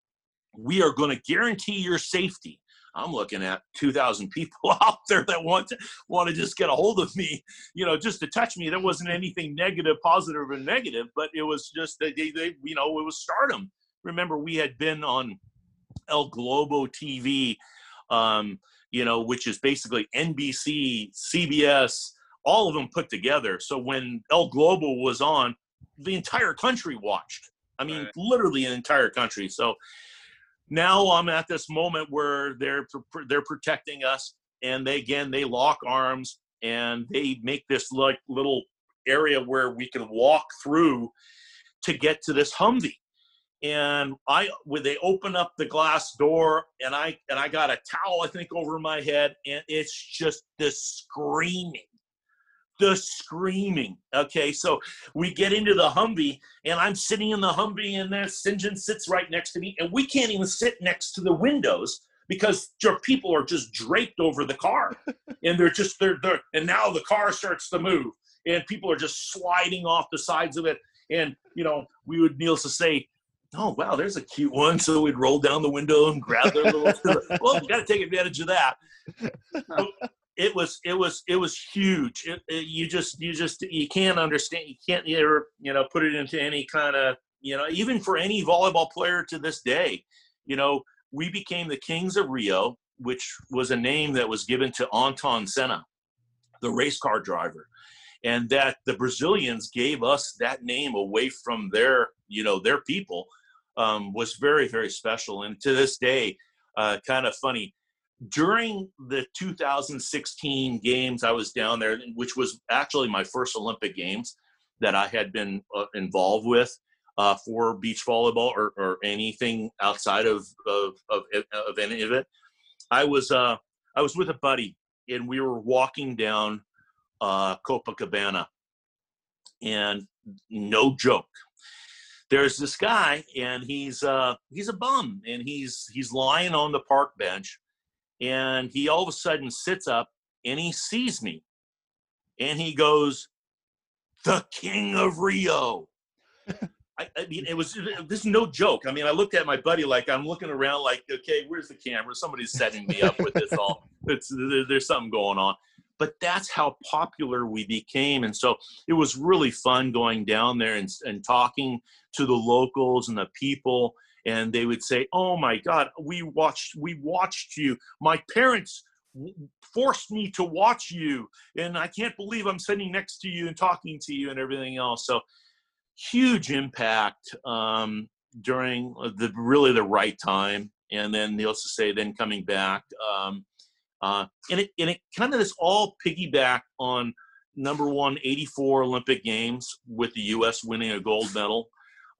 "We are going to guarantee your safety." I'm looking at 2,000 people out there that want to want to just get a hold of me, you know, just to touch me. There wasn't anything negative, positive, or negative, but it was just that they, they, you know, it was stardom. Remember, we had been on El Globo TV, um, you know, which is basically NBC, CBS, all of them put together. So when El Globo was on, the entire country watched. I mean, right. literally an entire country. So now I'm at this moment where they're they're protecting us, and they again they lock arms and they make this like little area where we can walk through to get to this Humvee. And I when they open up the glass door and I and I got a towel I think over my head and it's just this screaming the screaming. Okay, so we get into the Humvee, and I'm sitting in the Humvee, and Sinjin sits right next to me, and we can't even sit next to the windows because your people are just draped over the car and they're just they're, they're and now the car starts to move and people are just sliding off the sides of it and you know we would needless to say oh wow there's a cute one. So we'd roll down the window and grab their little well we got to take advantage of that. It was it was it was huge. It, it, you just you just you can't understand you can't ever you know put it into any kind of you know even for any volleyball player to this day. You know we became the kings of rio which was a name that was given to Ayrton Senna the race car driver. And that the brazilians gave us that name away from their you know their people um, was very very special and to this day uh, kind of funny during the 2016 games i was down there which was actually my first olympic games that i had been uh, involved with uh, for beach volleyball or, or anything outside of, of, of, of any of it. I was, uh, I was with a buddy and we were walking down uh, Copacabana and no joke. There's this guy and he's, uh, he's a bum and he's, he's lying on the park bench and he all of a sudden sits up and he sees me and he goes, the king of Rio. I, I, mean, it was this is no joke. I mean, I looked at my buddy like I'm looking around, like, okay, where's the camera? Somebody's setting me up with this all. It's there's something going on. But that's how popular we became, and so it was really fun going down there and, and talking to the locals and the people. And they would say, "Oh my God, we watched we watched you. My parents forced me to watch you, and I can't believe I'm sitting next to you and talking to you and everything else." So huge impact um, during the really the right time, and then needless to say, then coming back, um, uh, and it and it kind of this all piggyback on number one 84 Olympic Games with the U.S. winning a gold medal.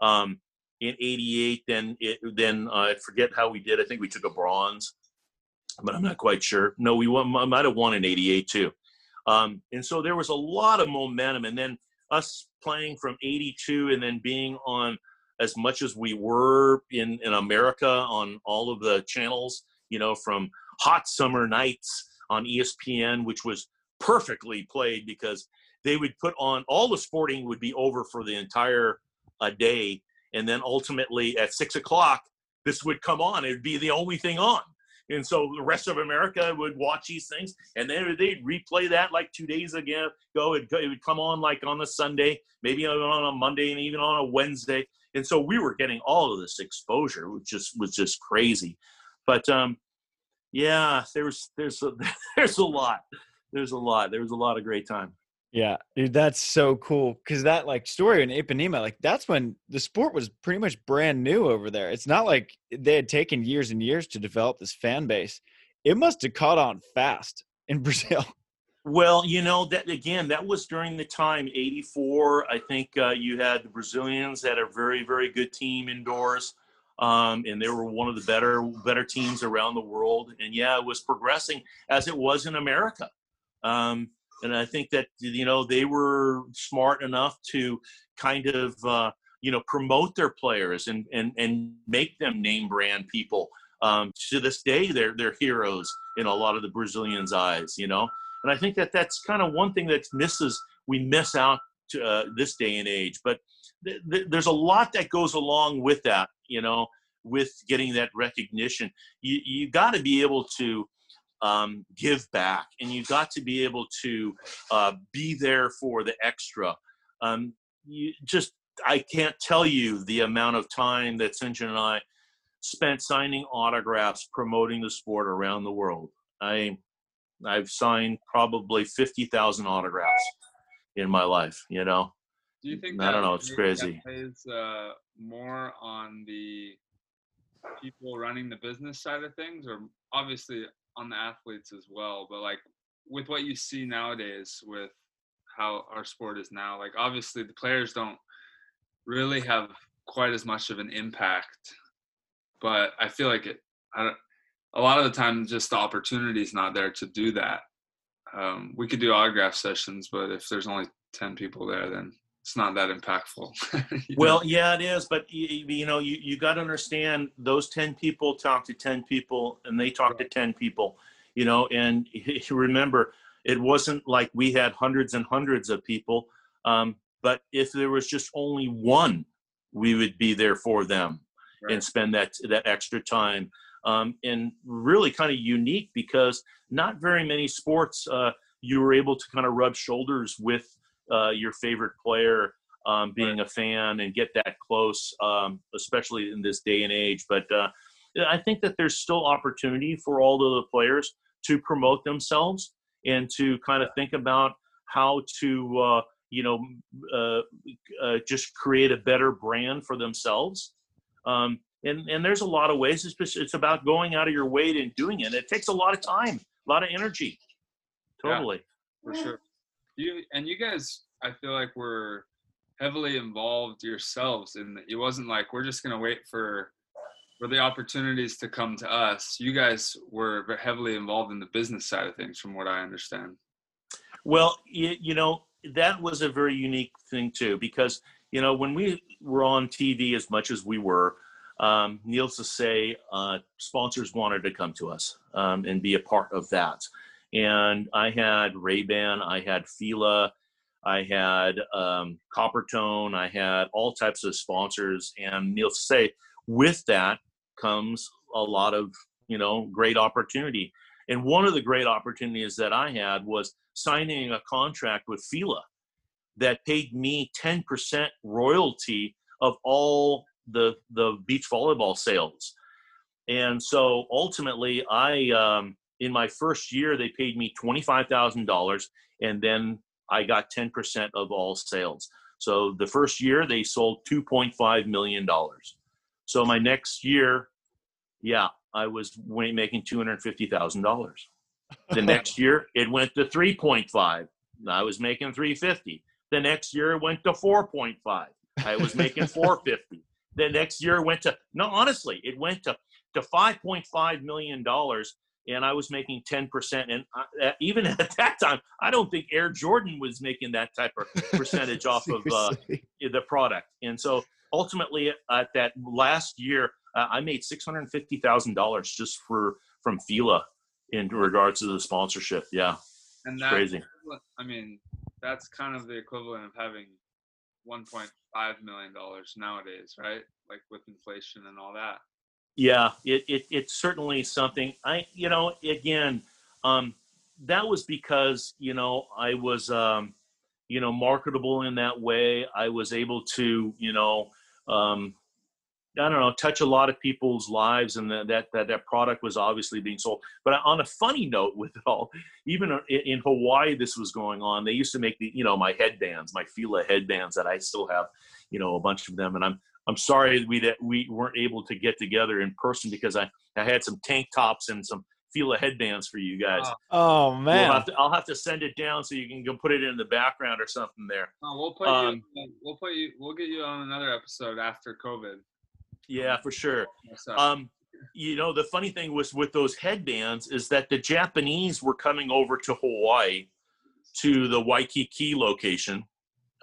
Um, in '88, then it, then uh, I forget how we did. I think we took a bronze, but I'm not quite sure. No, we won, might have won in '88 too. Um, and so there was a lot of momentum, and then us playing from 82 and then being on as much as we were in, in America on all of the channels, you know, from Hot Summer Nights on ESPN, which was perfectly played because they would put on all the sporting would be over for the entire uh, day. And then ultimately at six o'clock, this would come on. It would be the only thing on. And so the rest of America would watch these things, and then they'd replay that like two days ago. Go, it, would come on like on a Sunday, maybe on a Monday, and even on a Wednesday. And so we were getting all of this exposure, which just was just crazy. But um, yeah, there's there's a, there's a lot, there's a lot, there was a lot of great time. Yeah, dude, that's so cool. Cause that like story in Ipanema, like that's when the sport was pretty much brand new over there. It's not like they had taken years and years to develop this fan base. It must have caught on fast in Brazil. Well, you know that again, that was during the time '84. I think uh, you had the Brazilians had a very, very good team indoors, um, and they were one of the better, better teams around the world. And yeah, it was progressing as it was in America. Um, and I think that you know they were smart enough to kind of uh, you know promote their players and and and make them name brand people. Um, to this day, they're they're heroes in a lot of the Brazilians' eyes. You know, and I think that that's kind of one thing that misses we miss out to uh, this day and age. But th- th- there's a lot that goes along with that. You know, with getting that recognition, you you got to be able to um, give back, and you've got to be able to uh, be there for the extra. Um, you just I can't tell you the amount of time that St. and I spent signing autographs, promoting the sport around the world. I I've signed probably fifty thousand autographs in my life. You know. Do you think? I don't know. It's crazy. Plays uh, more on the people running the business side of things, or obviously on the athletes as well, but like with what you see nowadays with how our sport is now, like obviously the players don't really have quite as much of an impact, but I feel like it. I don't, a lot of the time, just the opportunity is not there to do that. Um, we could do autograph sessions, but if there's only ten people there, then it's not that impactful. well, yeah, it is, but you, you know, you, you got to understand those 10 people talk to 10 people and they talk right. to 10 people, you know, and remember, it wasn't like we had hundreds and hundreds of people. Um, but if there was just only one, we would be there for them right. and spend that, that extra time. Um, and really kind of unique because not very many sports, uh, you were able to kind of rub shoulders with uh, your favorite player, um, being a fan, and get that close, um, especially in this day and age. But uh, I think that there's still opportunity for all of the players to promote themselves and to kind of think about how to, uh, you know, uh, uh, just create a better brand for themselves. Um, and, and there's a lot of ways. It's, it's about going out of your way and doing it. It takes a lot of time, a lot of energy. Totally. Yeah, for sure you and you guys i feel like were heavily involved yourselves and it wasn't like we're just going to wait for for the opportunities to come to us. You guys were heavily involved in the business side of things from what i understand. Well you, you know that was a very unique thing too because you know when we were on tv as much as we were um, needless to say uh, sponsors wanted to come to us um, and be a part of that and I had Ray Ban, I had Fila, I had um, Coppertone, I had all types of sponsors, and to say, with that comes a lot of you know great opportunity. And one of the great opportunities that I had was signing a contract with Fila that paid me 10% royalty of all the the beach volleyball sales. And so ultimately, I um, in my first year, they paid me $25,000 and then I got 10% of all sales. So the first year they sold $2.5 million. So my next year, yeah, I was making $250,000. The next year it went to 3.5. I was making 350. The next year it went to 4.5. I was making 450. The next year it went to no, honestly, it went to to 5.5 million dollars and I was making 10%. And I, even at that time, I don't think Air Jordan was making that type of percentage off of uh, the product. And so ultimately, at that last year, uh, I made $650,000 just for from Fila in regards to the sponsorship. Yeah. And that's crazy. I mean, that's kind of the equivalent of having $1.5 million nowadays, right? Like with inflation and all that yeah, it, it it's certainly something. I you know again, um, that was because you know I was um, you know marketable in that way. I was able to you know um, I don't know touch a lot of people's lives, and that that that, that product was obviously being sold. But on a funny note with it all, even in Hawaii, this was going on. They used to make the you know my headbands, my Fila headbands that I still have, you know a bunch of them, and I'm I'm sorry we that we weren't able to get together in person because I, I had some tank tops and some Fila headbands for you guys. Oh man, we'll have to, I'll have to send it down so you can go put it in the background or something there. Oh, we'll put um, you. We'll put you. We'll get you on another episode after COVID. Yeah, for sure. Um, you know, the funny thing was with those headbands is that the Japanese were coming over to Hawaii to the Waikiki location.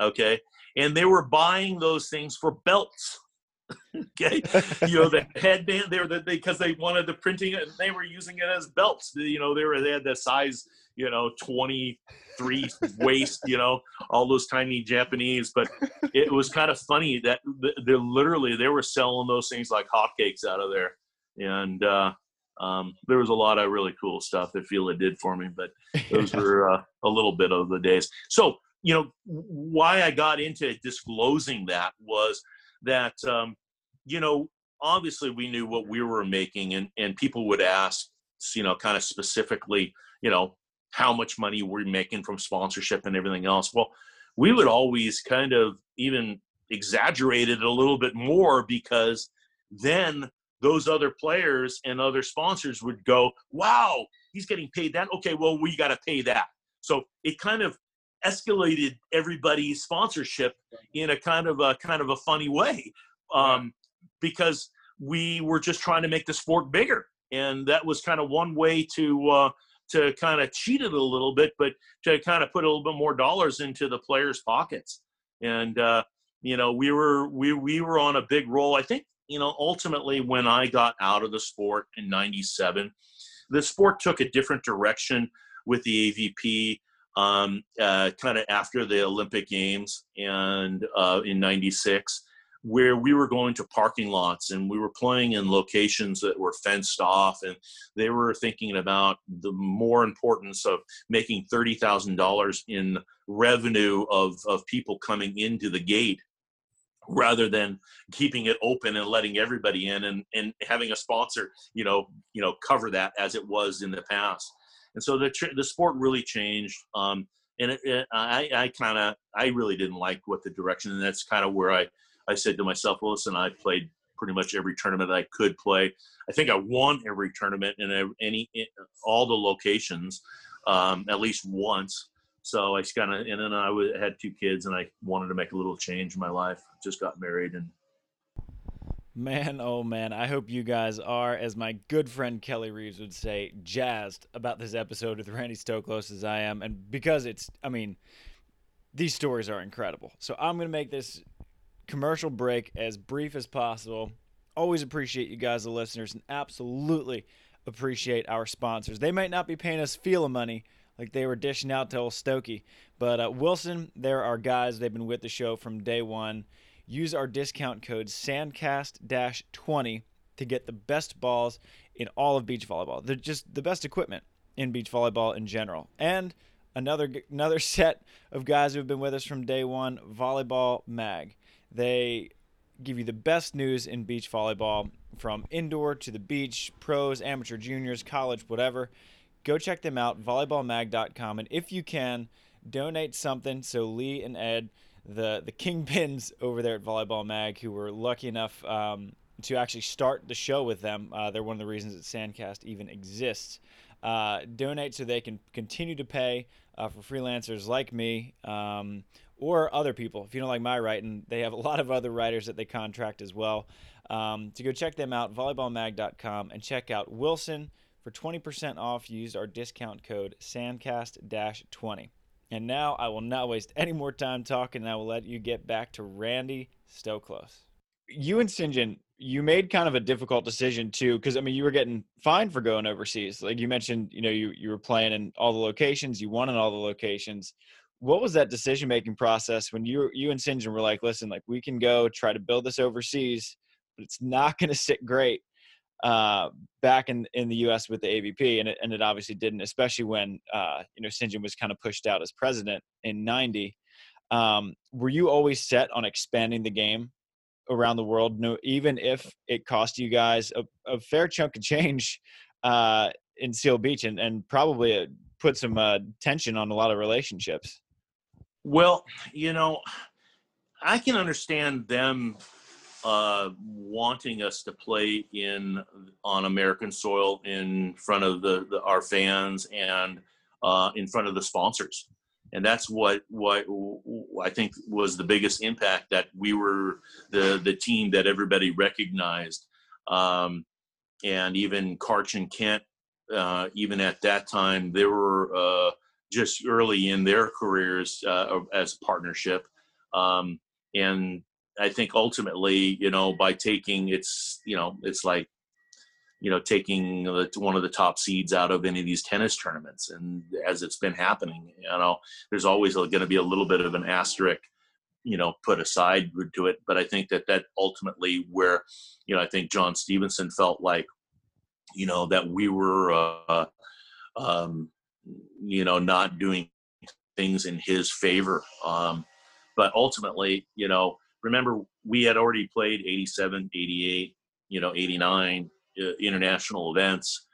Okay, and they were buying those things for belts. okay, you know the headband there the, because they wanted the printing and they were using it as belts. You know they were they had the size you know 23 waist you know all those tiny japanese but it was kind of funny that they're literally they were selling those things like hotcakes out of there and uh, um, there was a lot of really cool stuff that Fila did for me, but those were uh, a little bit of the days. So you know why I got into disclosing that was that um, you know obviously we knew what we were making and and people would ask you know kind of specifically you know how much money we're making from sponsorship and everything else? Well we would always kind of even exaggerate it a little bit more because then those other players and other sponsors would go wow he's getting paid that. Okay well we got to pay that. So it kind of escalated everybody's sponsorship in a kind of a kind of a funny way um, because we were just trying to make the sport bigger and that was kind of one way to uh, to kind of cheat it a little bit but to kind of put a little bit more dollars into the players pockets and uh, you know we were we we were on a big roll. I think you know ultimately when I got out of the sport in '97, the sport took a different direction with the AVP. Um, uh, kind of after the Olympic Games and uh, in '96, where we were going to parking lots and we were playing in locations that were fenced off and they were thinking about the more importance of making $30,000 in revenue of, of people coming into the gate rather than keeping it open and letting everybody in and, and having a sponsor, you know, you know, cover that as it was in the past. And so the, the sport really changed. Um, and it, it, I, I kind of, I really didn't like what the direction, and that's kind of where I, I said to myself, well, listen, I played pretty much every tournament I could play. I think I won every tournament in any in all the locations, um, at least once. So I kind of and then I had two kids and I wanted to make a little change in my life. Just got married and. Man, oh man, I hope you guys are, as my good friend Kelly Reeves would say, jazzed about this episode with Randy Stoklos as I am. And because it's, I mean, these stories are incredible. So I'm going to make this commercial break as brief as possible. Always appreciate you guys, the listeners, and absolutely appreciate our sponsors. They might not be paying us Fila money like they were dishing out to old Stokey, but uh, Wilson, they're our guys. They've been with the show from day one. Use our discount code SANDCAST 20 to get the best balls in all of beach volleyball. They're just the best equipment in beach volleyball in general. And another another set of guys who have been with us from day one, Volleyball Mag. They give you the best news in beach volleyball from indoor to the beach, pros, amateur, juniors, college, whatever. Go check them out, volleyballmag.com. And if you can, donate something so Lee and Ed, the, the kingpins over there at Volleyball Mag, who were lucky enough um, to actually start the show with them, uh, they're one of the reasons that Sandcast even exists. Uh, donate so they can continue to pay uh, for freelancers like me. Um, or other people. If you don't like my writing, they have a lot of other writers that they contract as well. Um, to go check them out, volleyballmag.com, and check out Wilson for 20% off. Use our discount code SANDCAST 20. And now I will not waste any more time talking, and I will let you get back to Randy Stoklos. You and. John, you made kind of a difficult decision too, because I mean, you were getting fined for going overseas. Like you mentioned, you know, you, you were playing in all the locations, you won in all the locations what was that decision making process when you you and. John were like, listen, like we can go try to build this overseas, but it's not going to sit great uh, back in in the U.S. with the AVP, and it and it obviously didn't, especially when uh, you know Sinjin was kind of pushed out as president in '90. Um, were you always set on expanding the game around the world, no, even if it cost you guys a, a fair chunk of change uh, in Seal Beach and, and probably a, put some uh, tension on a lot of relationships? Well, you know, I can understand them uh, wanting us to play in on American soil in front of the, the our fans and uh, in front of the sponsors, and that's what what I think was the biggest impact that we were the the team that everybody recognized, um, and even Karch and Kent, uh, even at that time, they were uh, just early in their careers uh, as a partnership. Um, and I think ultimately, you know, by taking it's, you know, it's like, you know, taking one of the top seeds out of any of these tennis tournaments. And as it's been happening, you know, there's always going to be a little bit of an asterisk, you know, put aside to it. But I think that that ultimately where, you know, I think John Stevenson felt like, you know, that we were, uh, um, you know, not doing things in his favor. Um, but ultimately, you know, remember we had already played 87, 88, you know, 89 uh, international events.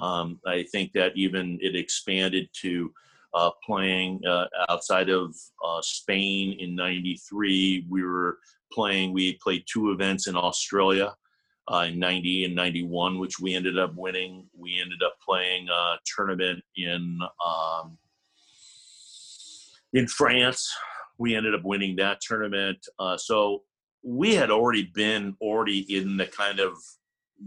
Um, I think that even it expanded to uh, playing uh, outside of uh, Spain in '93. We were playing. We played two events in Australia uh, in 90 and 91, which we ended up winning. We ended up playing a tournament in um, in France. We ended up winning that tournament. Uh, so we had already been already in the kind of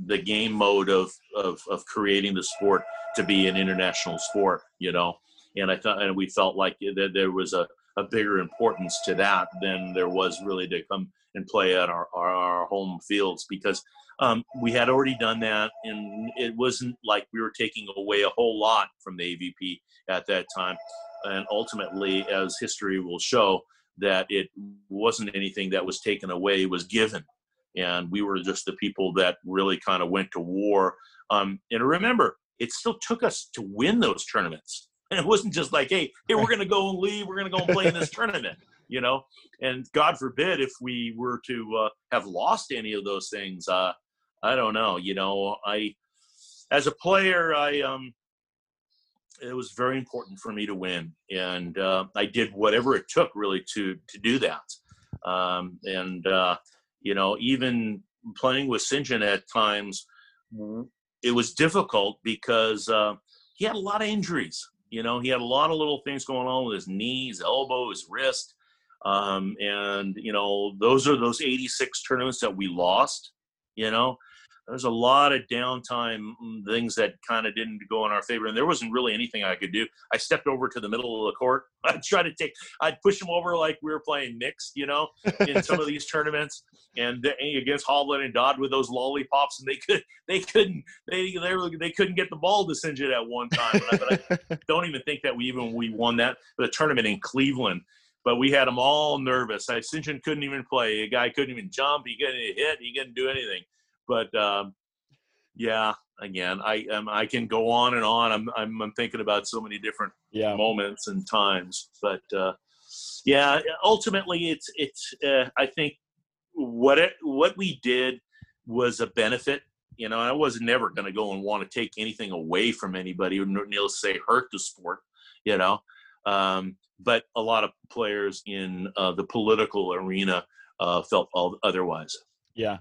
the game mode of, of, of creating the sport to be an international sport, you know. And I thought, and we felt like that there was a, a bigger importance to that than there was really to come and play at our, our, our home fields because um, we had already done that and it wasn't like we were taking away a whole lot from the avp at that time. And ultimately as history will show that it wasn't anything that was taken away it was given. And we were just the people that really kind of went to war. Um, and remember it still took us to win those tournaments. And it wasn't just like hey hey we're going to go and leave we're going to go and play in this tournament you know? And god forbid if we were to uh, have lost any of those things uh, i don't know you know i as a player i um it was very important for me to win and uh, i did whatever it took really to to do that. Um, and uh, you know even playing with Sinjin at times it was difficult because uh, he had a lot of injuries you know he had a lot of little things going on with his knees elbow his wrist um, and you know those are those 86 tournaments that we lost you know there's a lot of downtime mm, things that kind of didn't go in our favor and there wasn't really anything i could do i stepped over to the middle of the court i'd try to take i'd push him over like we were playing mixed you know in some of these tournaments and against Hovland and Dodd with those lollipops and they could they couldn't they they, were, they couldn't get the ball to Sinjin at one time but I don't even think that we even we won that the tournament in Cleveland but we had them all nervous. I Sinjin couldn't even play. A guy couldn't even jump. He couldn't hit. He couldn't do anything but um, yeah, again, I um, I can go on and on. I'm, I'm I'm thinking about so many different yeah. moments and times, but uh, yeah, ultimately, it's it's. Uh, I think what it what we did was a benefit. You know, I was never going to go and want to take anything away from anybody, or needless say, hurt the sport. You know, um, but a lot of players in uh, the political arena uh, felt all otherwise. Yeah,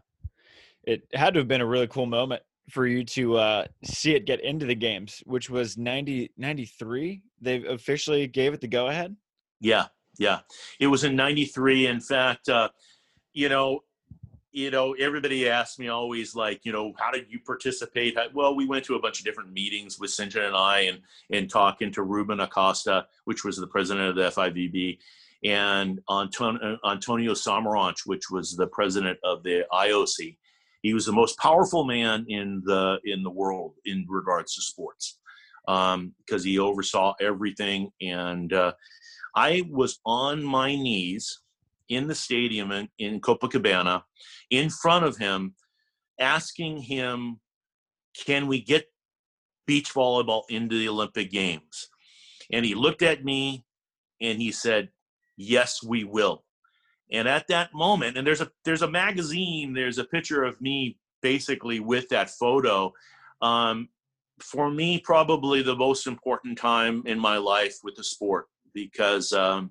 it had to have been a really cool moment for you to uh, see it get into the games, which was 90, 93. They officially gave it the go ahead. Yeah, yeah. It was in 93. In fact, uh, you know, you know, everybody asks me always like, you know, how did you participate? Well, we went to a bunch of different meetings with Sinjin and I and, and talking to Ruben Acosta, which was the president of the FIVB, and Antonio, Antonio Samaranch, which was the president of the IOC he was the most powerful man in the in the world in regards to sports because um, he oversaw everything. And uh, I was on my knees in the stadium in, in Copacabana, in front of him, asking him, "Can we get beach volleyball into the Olympic Games?" And he looked at me and he said, "Yes, we will." And at that moment, and there's a there's a magazine, there's a picture of me basically with that photo. Um, for me, probably the most important time in my life with the sport because um,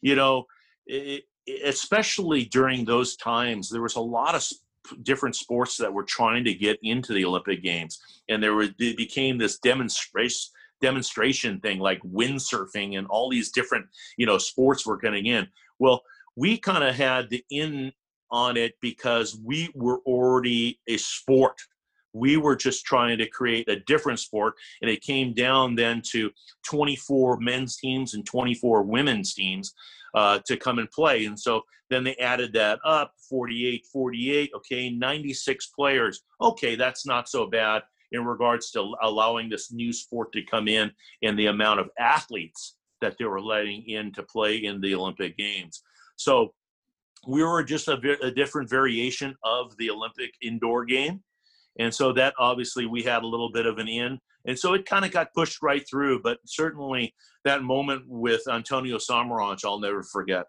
you know, it, especially during those times, there was a lot of different sports that were trying to get into the Olympic Games, and there it became this demonstration demonstration thing like windsurfing and all these different you know sports were getting in. Well, we kind of had the in on it because we were already a sport. We were just trying to create a different sport, and it came down then to 24 men's teams and 24 women's teams uh, to come and play. And so then they added that up 48, 48, okay, 96 players. Okay, that's not so bad in regards to allowing this new sport to come in and the amount of athletes that they were letting in to play in the Olympic Games. So we were just a, a different variation of the Olympic indoor game. And so that obviously we had a little bit of an in. And so it kind of got pushed right through. But certainly that moment with Antonio Samaranch, I'll never forget.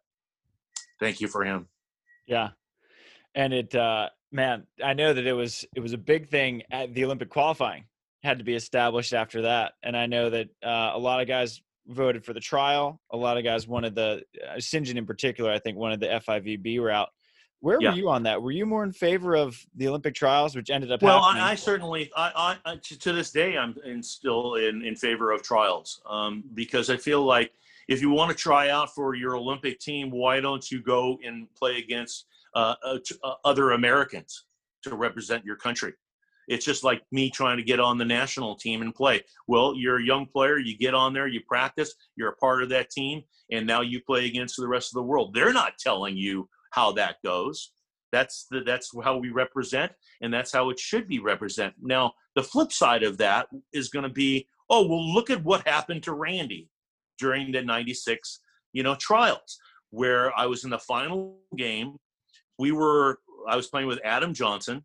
Thank you for him. Yeah. And it, uh, man, I know that it was it was a big thing at the Olympic qualifying had to be established after that. And I know that uh, a lot of guys voted for the trial. A lot of guys wanted the uh, Sinjin in particular. I think wanted the FIVB route. Where yeah. were you on that? Were you more in favor of the Olympic trials, which ended up? Well, I, I, certainly, I, I, to this day, I'm in, still in, in favor of trials um, because I feel like if you want to try out for your Olympic team, why don't you go and play against uh, uh, uh other Americans to represent your country? It's just like me trying to get on the national team and play. Well, you're a young player, you get on there, you practice, you're a part of that team, and now you play against the rest of the world. They're not telling you how that goes. That's the, that's how we represent, and that's how it should be represent. Now, the flip side of that is going to be, oh, well, look at what happened to Randy during the '96, you know, trials, where I was in the final game. We were, I was playing with Adam Johnson,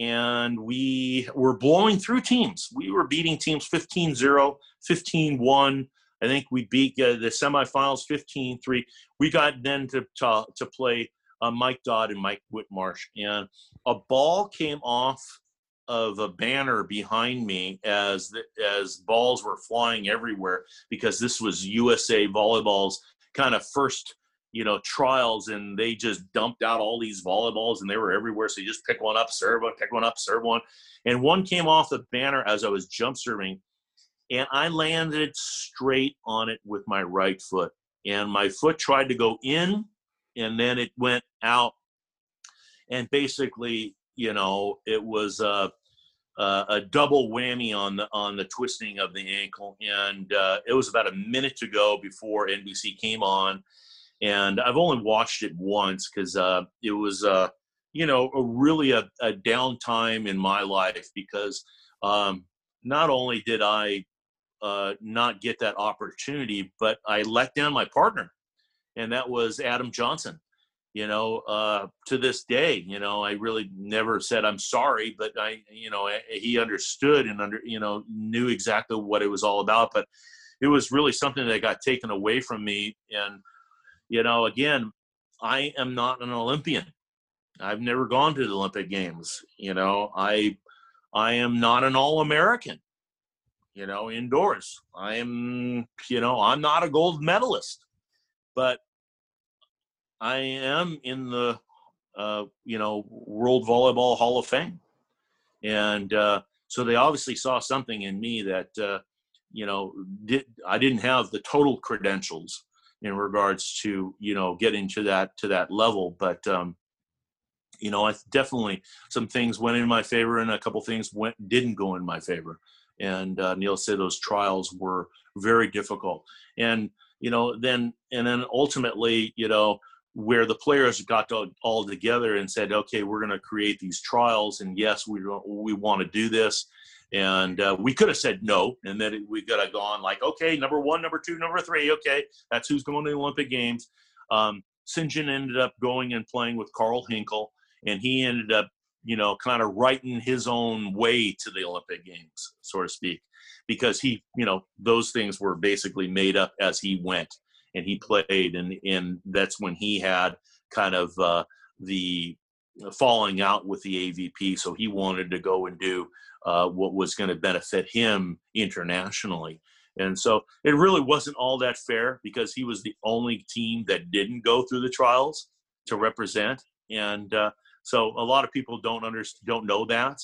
and we were blowing through teams. We were beating teams 15-0, 15-1. I think we beat uh, the semifinals 15-3. We got then to to, to play uh, Mike Dodd and Mike Whitmarsh, and a ball came off of a banner behind me as the, as balls were flying everywhere because this was USA Volleyball's kind of first you know trials and they just dumped out all these volleyballs and they were everywhere. So you just pick one up serve one pick one up serve one. And one came off the banner as i was jump serving and i landed straight on it with my right foot. And my foot tried to go in and then it went out. And basically you know it was a, a, a double whammy on the on the twisting of the ankle. And uh, it was about a minute to go before nbc came on and i've only watched it once because uh, it was uh, you know a really a, a downtime in my life because um, not only did i uh, not get that opportunity but i let down my partner and that was Adam Johnson. You know, uh, to this day, you know, I really never said I'm sorry, but I, you know, he understood and under, you know, knew exactly what it was all about. But it was really something that got taken away from me. And, you know, again, I am not an Olympian. I've never gone to the Olympic Games. You know, I, I am not an All-American. You know, indoors. I am, you know, I'm not a gold medalist, but I am in the uh, you know World Volleyball Hall of Fame, and uh, so they obviously saw something in me that uh, you know did I didn't have the total credentials in regards to you know getting to that to that level, but um, you know I definitely some things went in my favor and a couple things went didn't go in my favor, and uh, Neil said those trials were very difficult, and you know then and then ultimately you know where the players got to, all together and said, okay, we're going to create these trials, and yes, we we want to do this. And uh, we could have said no, and then we could have gone like, okay, number one, number two, number three, okay, that's who's going to the Olympic Games. Um, Sinjin ended up going and playing with Carl Henkel, and he ended up, you know, kind of writing his own way to the Olympic Games, so to speak, because he, you know, those things were basically made up as he went and he played, and and that's when he had kind of uh, the falling out with the AVP. So he wanted to go and do uh, what was going to benefit him internationally. And so it really wasn't all that fair because he was the only team that didn't go through the trials to represent. And uh, so a lot of people don't understand, don't know that.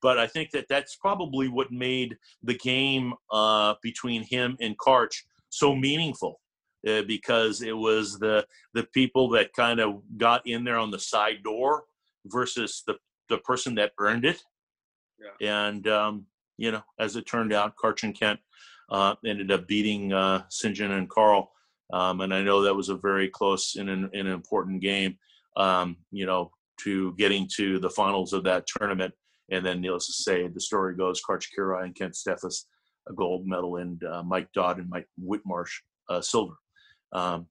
But I think that that's probably what made the game uh, between him and Karch so meaningful uh, because it was the the people that kind of got in there on the side door versus the the person that earned it. Yeah. And um, you know, as it turned out, Karch and Kent uh, ended up beating uh, Sinjin and Carl, um, and I know that was a very close and an, an important game. Um, you know, to getting to the finals of that tournament, and then needless to say, the story goes: Karch Kiraly and Kent Steffes a gold medal, and uh, Mike Dodd and Mike Whitmarsh uh, silver. Um,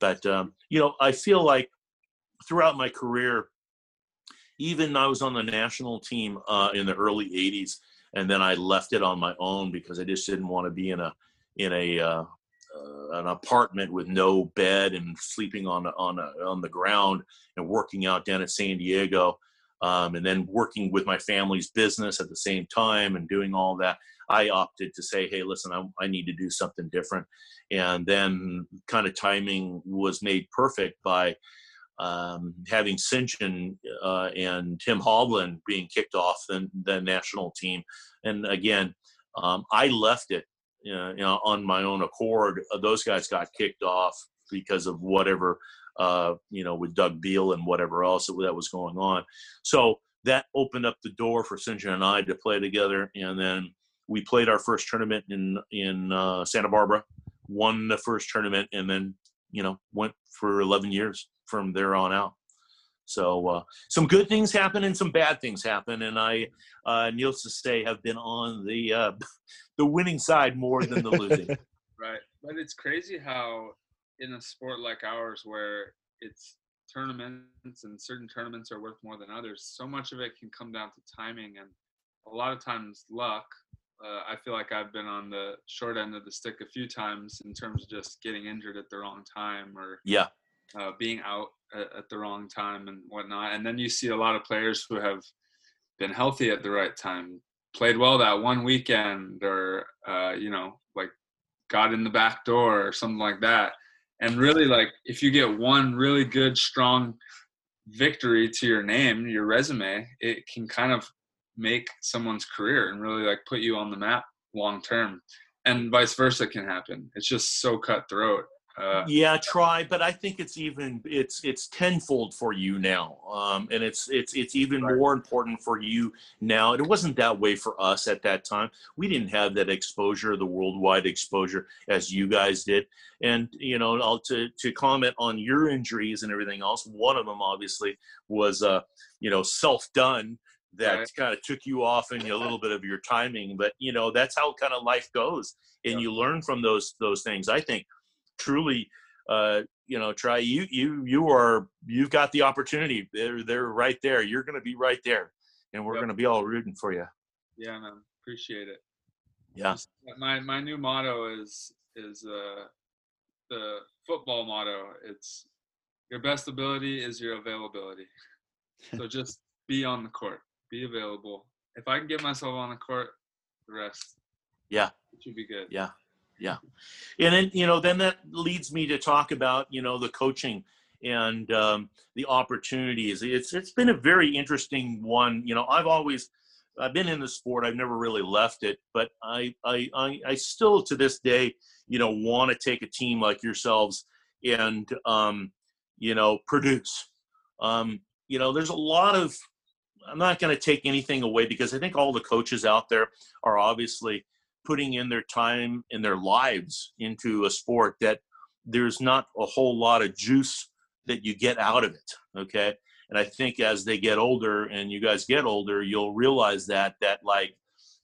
but um, you know, I feel like throughout my career, even I was on the national team uh, in the early '80s, and then I left it on my own because I just didn't want to be in a in a uh, uh, an apartment with no bed and sleeping on on a, on the ground and working out down at San Diego, um, and then working with my family's business at the same time and doing all that. I opted to say, hey, listen, I, I need to do something different. And then kind of timing was made perfect by um, having. John uh, and Tim Hovland being kicked off the, the national team. And again, um, I left it you know, on my own accord. Uh, those guys got kicked off because of whatever, uh, you know, with Doug Beal and whatever else that was going on. So that opened up the door for. John and I to play together. And then we played our first tournament in in uh, Santa Barbara, won the first tournament, and then you know went for 11 years from there on out. So uh, some good things happen and some bad things happen, and I, uh, needless to say, have been on the uh, the winning side more than the losing. right, but it's crazy how in a sport like ours, where it's tournaments and certain tournaments are worth more than others, so much of it can come down to timing and a lot of times luck. Uh, I feel like I've been on the short end of the stick a few times in terms of just getting injured at the wrong time or yeah, uh, being out at, at, the wrong time and whatnot. And then you see a lot of players who have been healthy at the right time, played well that one weekend, or uh, you know, like got in the back door or something like that. And really, like if you get one really good, strong victory to your name, your resume, it can kind of make someone's career and really like put you on the map long term. And vice versa can happen. It's just so cutthroat. Uh, yeah, Tri, but I think it's even it's it's tenfold for you now, um, and it's it's it's even right. more important for you now. It wasn't that way for us at that time. We didn't have that exposure, the worldwide exposure, as you guys did. And you know, I'll, to to comment on your injuries and everything else. One of them obviously was uh, you know self done that right. kind of took you off in a little bit of your timing. But you know, that's how kind of life goes, and yeah. you learn from those those things. I think truly uh, you know Tri you you you are you've got the opportunity. They're they're right there. You're going to be right there and we're yep. going to be all rooting for you. Yeah man. Appreciate it. Yeah. My my new motto is is uh the football motto. It's your best ability is your availability. So just be on the court. Be available. If i can get myself on the court the rest. Yeah. It should be good. Yeah yeah. And then you know then that leads me to talk about you know the coaching and um, the opportunities. It's it's been a very interesting one. You know i've always i've been in the sport. I've never really left it but i i i, I still to this day you know want to take a team like yourselves and um you know produce. Um you know there's a lot of i'm not going to take anything away because i think all the coaches out there are obviously putting in their time and their lives into a sport that there's not a whole lot of juice that you get out of it okay? And i think as they get older and you guys get older you'll realize that that like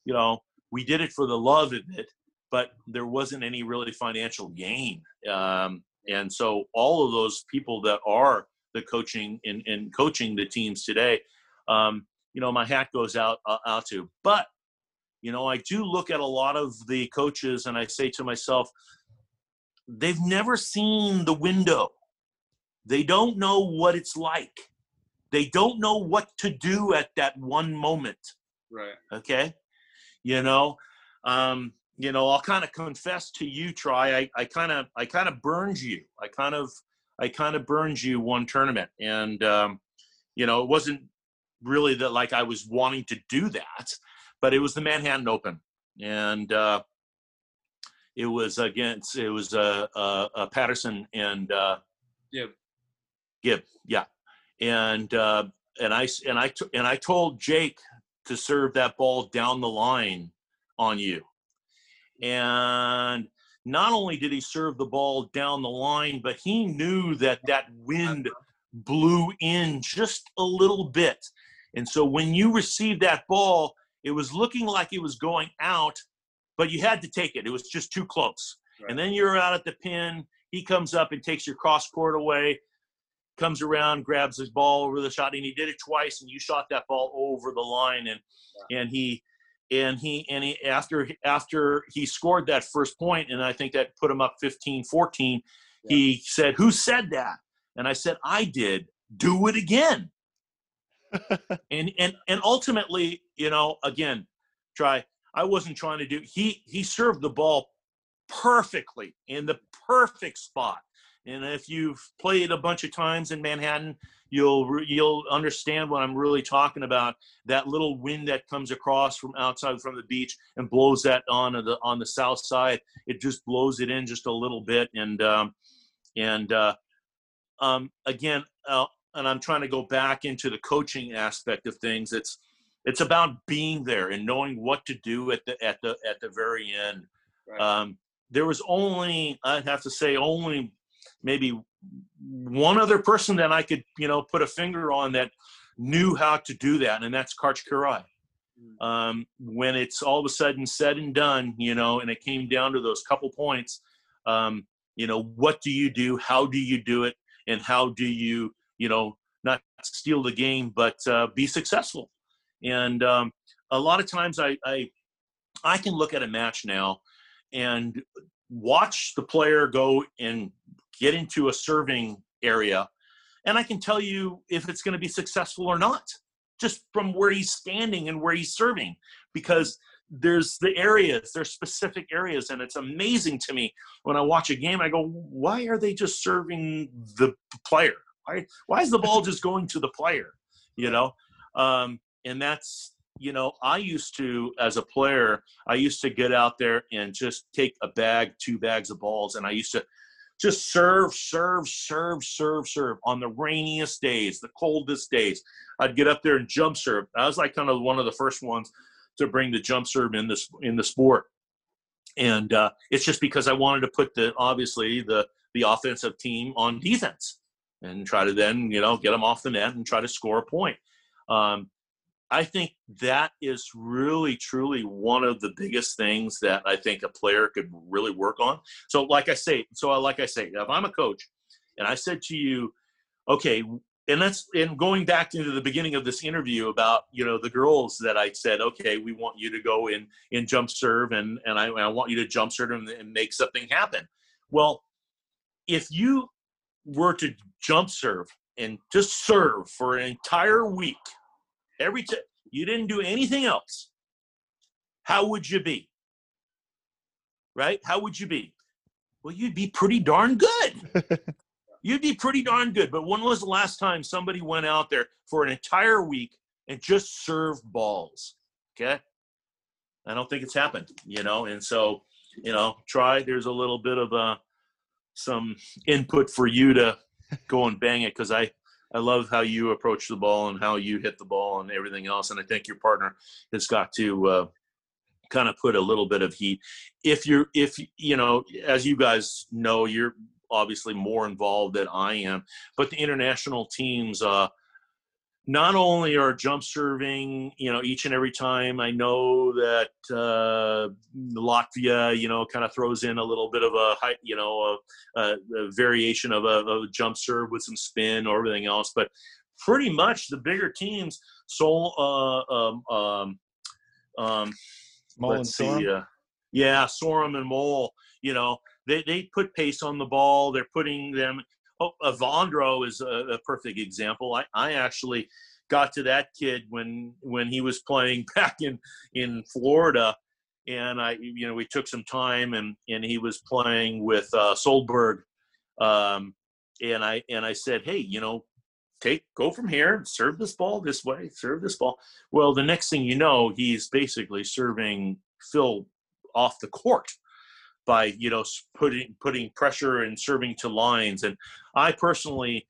you know we did it for the love of it but there wasn't any really financial gain um, and so all of those people that are the coaching and, and coaching the teams today um, you know my hat goes out uh, out to. But you know, I do look at a lot of the coaches and I say to myself, they've never seen the window. They don't know what it's like. They don't know what to do at that one moment. Right. Okay. You know, um, you know, I'll kind of confess to you, Tri. I kind of, I kind of burned you. I kind of, I kind of burned you one tournament, and um, you know, it wasn't really that like I was wanting to do that but it was the Manhattan Open, and uh, it was against it was uh, uh, uh Patterson and uh, Gibb. Gibb, yeah, and uh, and I and I and I told Jake to serve that ball down the line on you, and not only did he serve the ball down the line, but he knew that that wind blew in just a little bit. And so when you received that ball, it was looking like it was going out, but you had to take it. It was just too close. Right. And then you're out at the pin. He comes up and takes your cross court away, comes around, grabs his ball over the shot, and he did it twice. And you shot that ball over the line, and yeah. and he and he and he after after he scored that first point, and I think that put him up 15, 14. Yeah. He said, "Who said that?" And I said, "I did. Do it again." and and and ultimately, you know, again, Tri. I wasn't trying to do. He he served the ball perfectly in the perfect spot. And if you've played a bunch of times in Manhattan, you'll you'll understand what I'm really talking about. That little wind that comes across from outside from the beach and blows that on the on the south side. It just blows it in just a little bit, and um, and uh, um, again, uh, and I'm trying to go back into the coaching aspect of things. It's it's about being there and knowing what to do at the at the at the very end. Right. Um, there was only I'd have to say only maybe one other person that I could you know put a finger on that knew how to do that, and that's Karch Kiraly. Mm. Um, when it's all of a sudden said and done, you know, and it came down to those couple points, um, you know, what do you do? How do you do it? And how do you, you know, not steal the game, but uh, be successful? And um, a lot of times I, I, I can look at a match now and watch the player go and get into a serving area and i can tell you if it's going to be successful or not just from where he's standing and where he's serving because there's the areas there's specific areas and it's amazing to me when i watch a game i go why are they just serving the player why, why is the ball just going to the player you know? Um, and that's you know i used to as a player i used to get out there and just take a bag two bags of balls and i used to just serve serve serve serve serve on the rainiest days the coldest days. I'd get up there and jump serve. I was like kind of one of the first ones to bring the jump serve in this in the sport. And uh, it's just because i wanted to put the obviously the the offensive team on defense and try to then you know get them off the net and try to score a point um, I think that is really, truly one of the biggest things that I think a player could really work on. So, like I say, so like I say, if I'm a coach and I said to you, okay, and that's and going back into the beginning of this interview about you know the girls that I said, okay, we want you to go in in jump serve and and I, I want you to jump serve and, and make something happen. Well, if you were to jump serve and just serve for an entire week every time you didn't do anything else, how would you be? Right? How would you be? Well, you'd be pretty darn good. you'd be pretty darn good. But when was the last time somebody went out there for an entire week and just served balls? Okay. I don't think it's happened, you know, and so, you know, Tri. There's a little bit of uh, some input for you to go and bang it because I I love how you approach the ball and how you hit the ball and everything else. And I think your partner has got to uh, kind of put a little bit of heat. If you're, if you know, as you guys know, you're obviously more involved than I am, but the international teams, uh, not only are jump serving, you know, each and every time. I know that uh, Latvia, you know, kind of throws in a little bit of a, you know, a, a, a variation of a, of a, jump serve with some spin or everything else. But pretty much the bigger teams, so uh, um, um, um, let's see, uh, yeah, Sorum and Mol, you know, they they put pace on the ball. They're putting them Oh, Evandro is a, a, perfect example. I, I actually got to that kid when when he was playing back in in Florida, and I you know we took some time and and he was playing with uh, Solberg, um, and I and I said, hey, you know, take go from here, serve this ball this way, serve this ball. Well, the next thing you know, he's basically serving Phil off the court by you know putting putting pressure and serving to lines. And I personally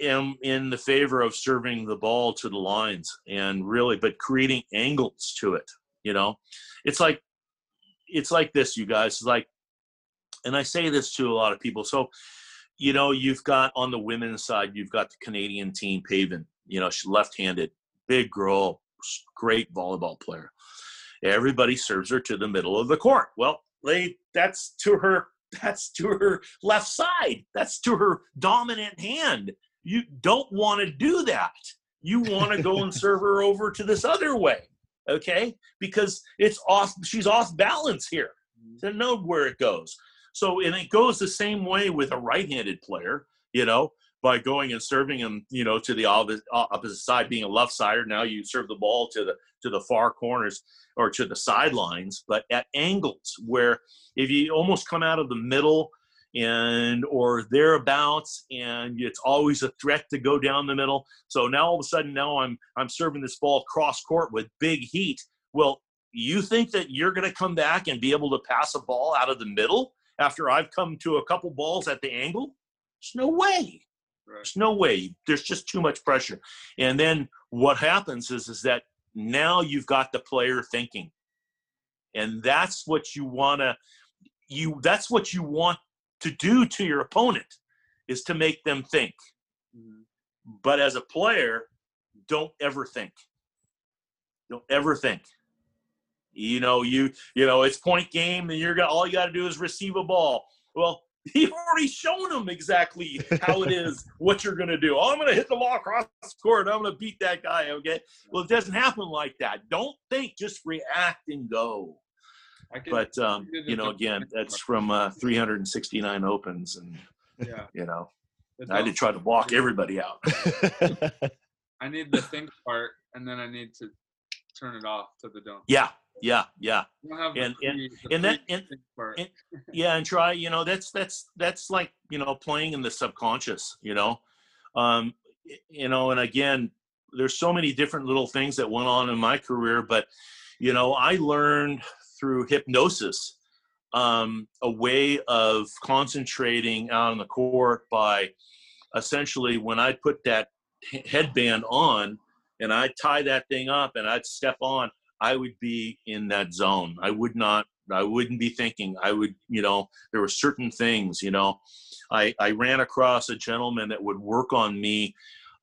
am in the favor of serving the ball to the lines and really, but creating angles to it. You know, it's like it's like this, you guys. It's like, and I say this to a lot of people. So, you know, you've got on the women's side, you've got the Canadian team, Pavan. You know, she's left-handed, big girl, great volleyball player. Everybody serves her to the middle of the court. Well, they that's to her that's to her left side. That's to her dominant hand. You don't want to do that. You want to go and serve her over to this other way, okay? Because it's off. She's off balance here mm-hmm. to know where it goes. So, and it goes the same way with a right-handed player. You know, by going and serving him, you know, to the uh, opposite side, being a left sider. Now you serve the ball to the to the far corners or to the sidelines, but at angles where if you almost come out of the middle and or thereabouts, and it's always a threat to go down the middle. So now all of a sudden, now I'm I'm serving this ball cross court with big heat. Well, you think that you're going to come back and be able to pass a ball out of the middle after I've come to a couple balls at the angle? There's no way. There's no way. There's just too much pressure. And then what happens is is that now you've got the player thinking. And that's what you want to you that's what you want to do to your opponent is to make them think. Mhm. But as a player, don't ever think. Don't ever think. You know, you you know, it's point game, and you're got all you got to do is receive a ball. Well, you've already shown them exactly how it is, what you're going to do. Oh, I'm going to hit the ball across the court. I'm going to beat that guy. Okay. Well, it doesn't happen like that. Don't think, just react and go. I can, But um, you know, again, that's from uh, 369 opens, and yeah. you know, It's I had to try to block everybody out. I need the think part, and then I need to turn it off to the don't. Yeah, yeah, yeah. I don't have the And- and- and that- and- and- yeah and Tri you know that's that's that's like you know playing in the subconscious you know um you know and again there's so many different little things that went on in my career but you know i learned through hypnosis um a way of concentrating out on the court by essentially when i put that headband on and i tie that thing up and i'd step on i would be in that zone i would not I wouldn't be thinking. I would, you know, there were certain things, you know. I, I ran across a gentleman that would work on me,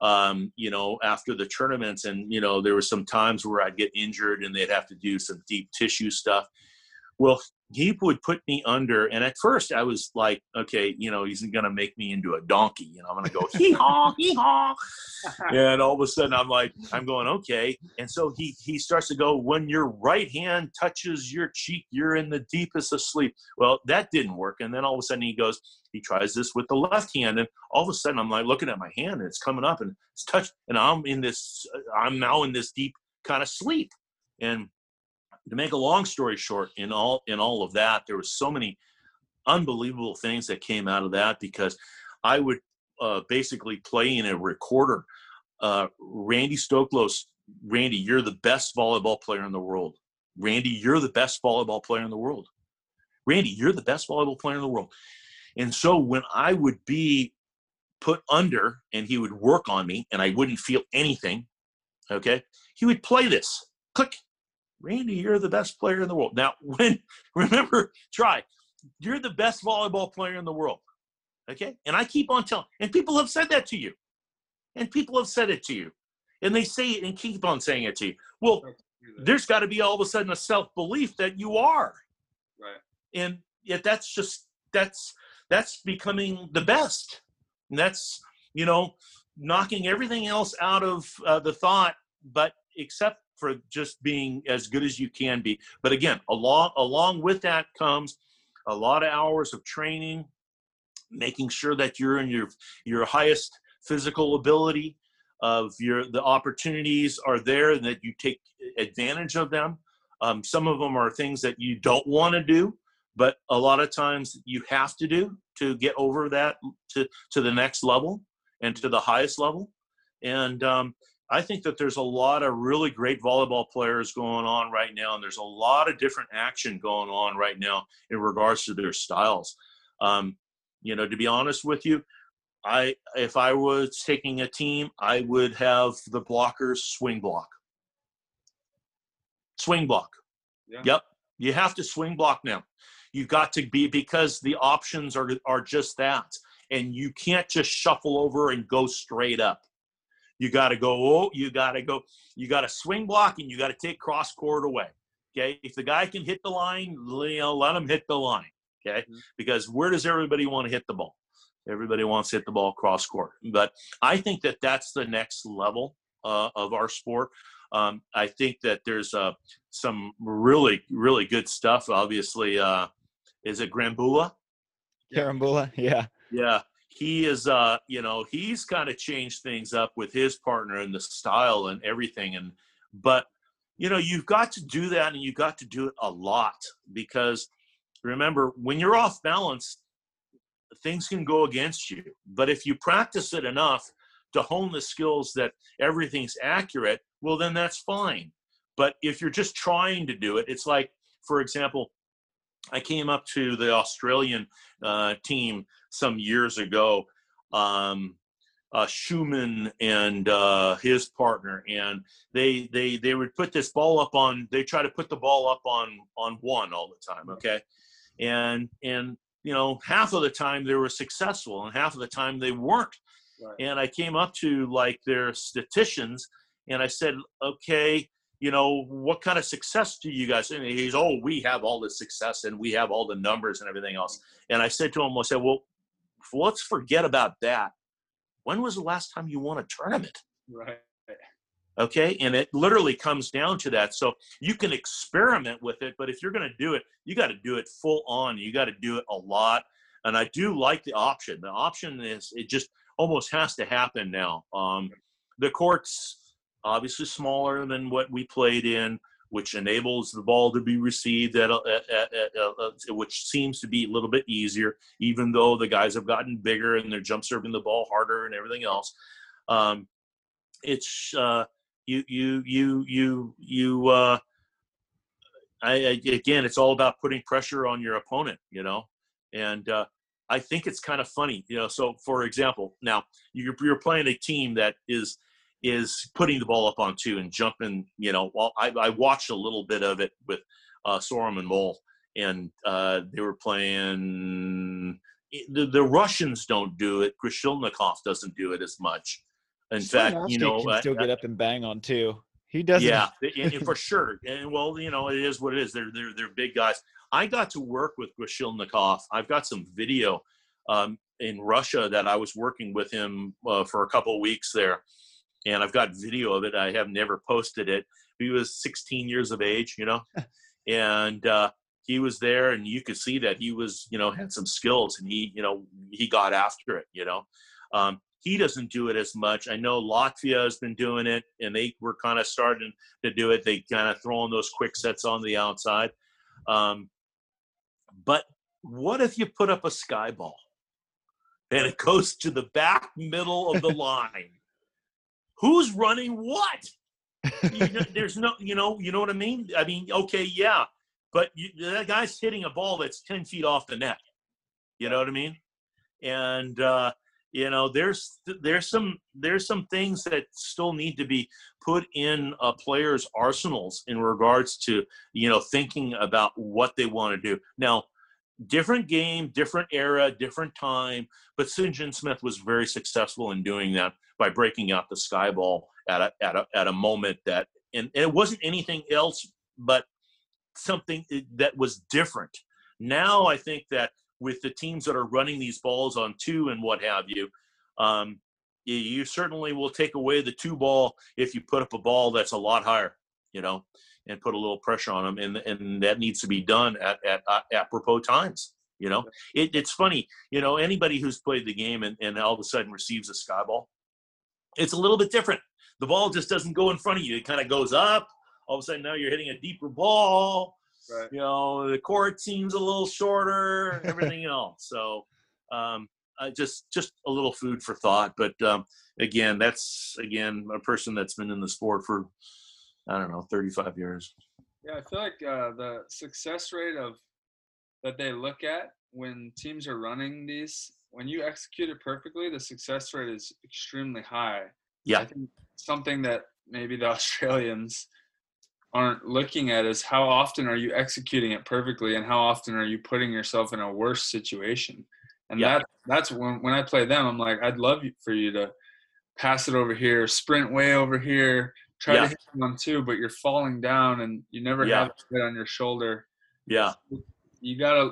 um, you know, after the tournaments. And, you know, there were some times where I'd get injured and they'd have to do some deep tissue stuff. Well, he would put me under. And at first I was like, okay, you know, he's going to make me into a donkey. You know, I'm going to go hee haw, hee haw. And all of a sudden I'm like, I'm going, okay. And so he, he starts to go, when your right hand touches your cheek, you're in the deepest of sleep. Well, that didn't work. And then all of a sudden he goes, he tries this with the left hand. And all of a sudden I'm like looking at my hand and it's coming up and it's touched. And I'm in this, I'm now in this deep kind of sleep. And to make a long story short, in all in all of that, there was so many unbelievable things that came out of that because I would uh, basically play in a recorder. Uh, Randy Stoklos, Randy, you're the best volleyball player in the world. Randy, you're the best volleyball player in the world. Randy, you're the best volleyball player in the world. And so when I would be put under and he would work on me and I wouldn't feel anything, okay, he would play this. Click. Randy, you're the best player in the world. Now, when remember, Tri, you're the best volleyball player in the world. Okay? And I keep on telling, and people have said that to you. And people have said it to you. And they say it and keep on saying it to you. Well, there's got to be all of a sudden a self-belief that you are. Right. And yet that's just that's that's becoming the best. And that's, you know, knocking everything else out of uh, the thought, but except for just being as good as you can be. But again, along along with that comes a lot of hours of training, making sure that you're in your your highest physical ability of your the opportunities are there and that you take advantage of them. Um, some of them are things that you don't want to do, but a lot of times you have to do to get over that to to the next level and to the highest level. And um, I think that there's a lot of really great volleyball players going on right now, and there's a lot of different action going on right now in regards to their styles. Um, you know, to be honest with you, I if I was taking a team, I would have the blockers swing block. Swing block. Yeah. Yep. You have to swing block now. You've got to be because the options are are just that. And you can't just shuffle over and go straight up. You got to go, oh, you got to go, you got to swing block and you got to take cross court away. Okay. If the guy can hit the line, you know, let him hit the line. Okay. Mhm. Because where does everybody want to hit the ball? Everybody wants to hit the ball cross court. But I think that that's the next level uh, of our sport. Um, I think that there's uh, some really, really good stuff. Obviously, uh, is it Grambula? Carambula, yeah. Yeah, he is. Uh, you know, he's kind of changed things up with his partner and the style and everything. And but you know, you've got to do that, and you've got to do it a lot because remember, when you're off balance, things can go against you. But if you practice it enough to hone the skills that everything's accurate, well, then that's fine. But if you're just trying to do it, it's like, for example, I came up to the Australian uh, team some years ago, um, uh, Schumann and uh, his partner, and they they they would put this ball up on. They try to put the ball up on on one all the time. Okay, and and you know half of the time they were successful, and half of the time they weren't. Right. And I came up to like their statisticians, and I said, okay. You know what kind of success do you guys? And he's, oh, we have all the success and we have all the numbers and everything else. And I said to him, I said, well, let's forget about that when was the last time you won a tournament? Right. Okay. And it literally comes down to that. So you can experiment with it, but if you're going to do it, you got to do it full on. You got to do it a lot. And I do like the option. The option is it just almost has to happen now. Um, the court's obviously smaller than what we played in which enables the ball to be received at, a, at, at, at, which seems to be a little bit easier, even though the guys have gotten bigger and they're jump serving the ball harder and everything else. Um, it's uh, you you you you you. Uh, I, I, again, it's all about putting pressure on your opponent, you know, and uh, I think it's kind of funny, you know. So, for example, now you're, you're playing a team that is is putting the ball up on two and jumping. You know, well, I, I watched a little bit of it with uh, Sorum and Mol, and uh, they were playing. The, the Russians don't do it. Krasilnikov doesn't do it as much. In fact, you know, can still uh, get up and bang on two. He doesn't. Yeah, for sure. And well, you know, it is what it is. They're they're they're big guys. I got to work with Krasilnikov. I've got some video um, in Russia that I was working with him uh, for a couple weeks there and I've got video of it. I have never posted it. He was 16 years of age, you know, and uh, he was there, and you could see that he was, you know, had some skills, and he, you know, he got after it, you know. Um, he doesn't do it as much. I know Latvia has been doing it, and they were kind of starting to do it. They kind of throwing those quick sets on the outside. Um, but what if you put up a sky ball and it goes to the back middle of the line? Who's running what? you know, there's no, you know, you know what I mean. I mean, okay, yeah, but you, that guy's hitting a ball that's ten feet off the net. You know what I mean? And uh, you know, there's there's some there's some things that still need to be put in a players' arsenals in regards to you know thinking about what they want to do. Now, different game, different era, different time. But Sinjin Smith was very successful in doing that by breaking out the sky ball at a, at a, at a moment that, and it wasn't anything else but something that was different. Now I think that with the teams that are running these balls on two and what have you, um, you certainly will take away the two ball if you put up a ball that's a lot higher, you know and put a little pressure on them, and and that needs to be done at at, uh, apropos times. You know, it, it's funny. You know, anybody who's played the game and, and all of a sudden receives a sky ball, it's a little bit different. The ball just doesn't go in front of you; it kind of goes up. All of a sudden, now you're hitting a deeper ball. Right. You know, the court seems a little shorter, everything else. So, um, uh, just just a little food for thought. But um, again, that's again a person that's been in the sport for I don't know, 35 years. Yeah, I feel like uh, the success rate of that they look at when teams are running these, when you execute it perfectly, the success rate is extremely high. Yeah. I think something that maybe the Australians aren't looking at is how often are you executing it perfectly and how often are you putting yourself in a worse situation. And yeah. that that's when when I play them, I'm like, I'd love for you to pass it over here, sprint way over here, try yeah. to hit one too, but you're falling down and you never yeah. have it on your shoulder. Yeah. You gotta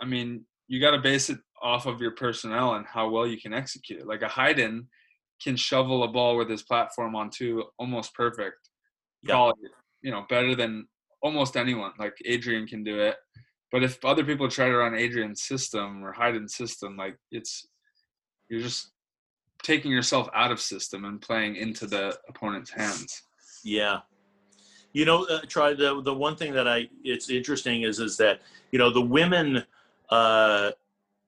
I mean, you gotta base it off of your personnel and how well you can execute it. Like a Hayden can shovel a ball with his platform on two almost perfect. Yeah. you know, better than almost anyone. Like Adrian can do it. But if other people try to run Adrian's system or Hayden's system, like it's you're just taking yourself out of system and playing into the opponent's hands. Yeah. You know, uh, Tri the the one thing that I it's interesting is is that you know the women uh,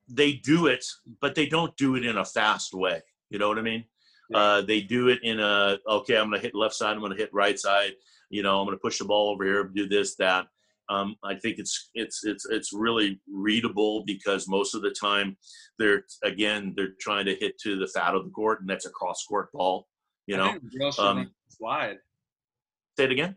they do it, but they don't do it in a fast way. You know what I mean? Yeah. Uh, they do it in a okay. I'm going to hit left side. I'm going to hit right side. You know, I'm going to push the ball over here. Do this that. Um, I think it's it's it's it's really readable because most of the time they're again they're trying to hit to the fat of the court and that's a cross court ball. You know, um, slide. Say it again.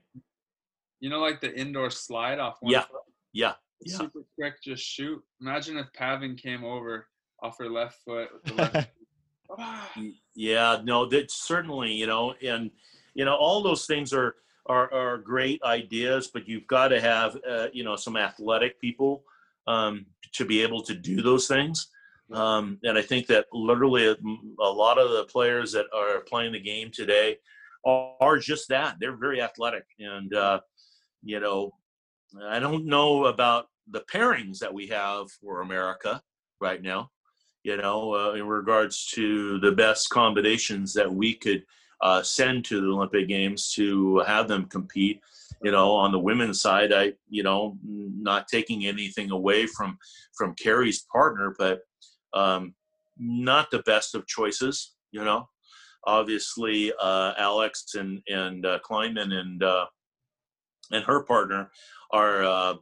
You know, like the indoor slide off. yeah, foot? yeah, yeah. Super quick, just shoot. Imagine if Pavan came over off her left foot with the left. yeah, no, that certainly, you know, and you know, all those things are are, are great ideas, but you've got to have, uh, you know, some athletic people um, to be able to do those things. Um, and I think that literally a, a, lot of the players that are playing the game today are, just that. They're very athletic. And, uh, you know, I don't know about the pairings that we have for America right now, you know, uh, in regards to the best combinations that we could – uh, send to the Olympic Games to have them compete. You know, on the women's side, I you know not taking anything away from from Kerri's partner, but um, not the best of choices. You know, obviously uh, Alix and and uh, Klineman and uh, and her partner are uh,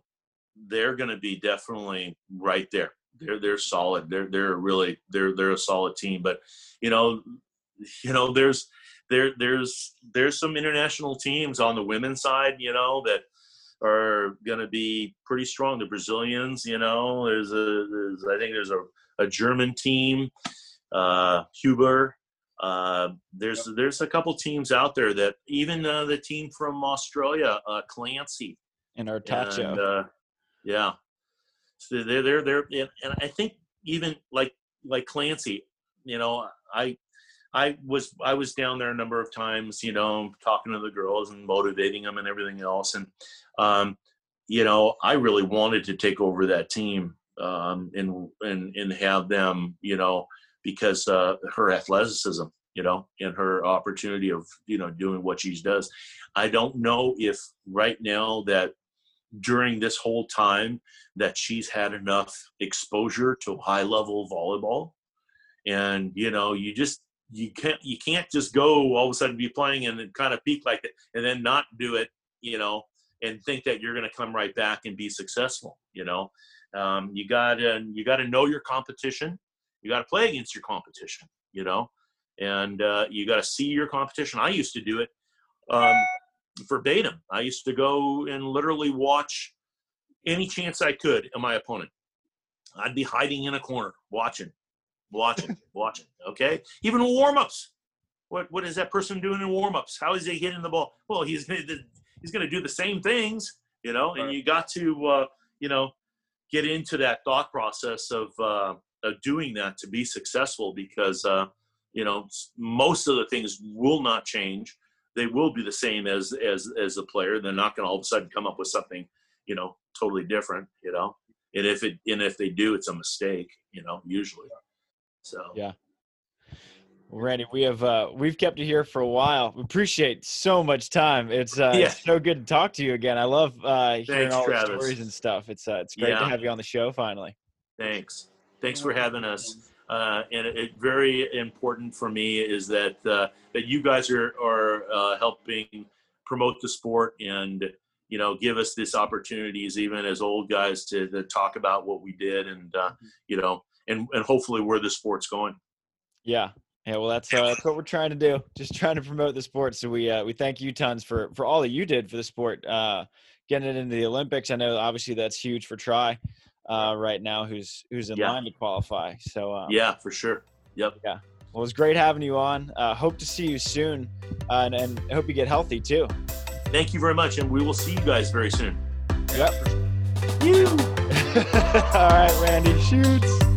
they're going to be definitely right there. They're they're solid. They're they're really they're they're a solid team. But you know, you know, there's there there's there's some international teams on the women's side, you know, that are going to be pretty strong. The Brazilians, you know, there's a there's I think there's a, a German team, uh, Huber. Uh, there's there's a couple teams out there that even uh, the team from Australia, uh, Clancy and Artacho. And, uh, yeah, so they're they're they're and I think even like like Clancy, you know, I I was I was down there a number of times, you know, talking to the girls and motivating them and everything else. And um, you know, I really wanted to take over that team um, and and and have them, you know, because uh, her athleticism, you know, and her opportunity of you know doing what she does. I don't know if right now that during this whole time that she's had enough exposure to high level volleyball and you know you just you can't you can't just go all of a sudden be playing and kind of peak like that and then not do it you know and think that you're going to come right back and be successful you know um, you got to you got to know your competition you got to play against your competition you know and uh, you got to see your competition i used to do it um, verbatim i used to go and literally watch any chance i could of my opponent i'd be hiding in a corner watching watching, watching. Okay, even warm-ups. What what is that person doing in warm-ups? How is he hitting the ball? Well, he's he's going to do the same things, you know. And you got to uh, you know get into that thought process of uh, of doing that to be successful because uh, you know most of the things will not change. They will be the same as as as a player. They're not going to all of a sudden come up with something you know totally different. You know, and if it and if they do, it's a mistake. You know, usually. So yeah. Well, Randy, we have uh, we've kept you here for a while. We appreciate so much time. It's, uh, yeah. it's so good to talk to you again. I love uh, hearing Thanks, all Travis. the stories and stuff. It's uh, it's great yeah. to have you on the show finally. Thanks. Thanks for having us. Uh, and it, it, very important for me is that uh, that you guys are are uh, helping promote the sport and you know give us these opportunities even as old guys to, to talk about what we did and uh, mm-hmm. you know and and hopefully where the sport's going. Yeah. Yeah, well, that's uh, that's what we're trying to do. Just trying to promote the sport. So we uh, we thank you tons for for all that you did for the sport, uh, getting it into the Olympics. I know obviously that's huge for Tri uh, right now, who's who's in yeah. line to qualify. So um, yeah, for sure. Yep. Yeah. Well, it was great having you on. Uh, hope to see you soon, uh, and, and hope you get healthy too. Thank you very much, and we will see you guys very soon. Yep. You. all right, Randy. Shoots.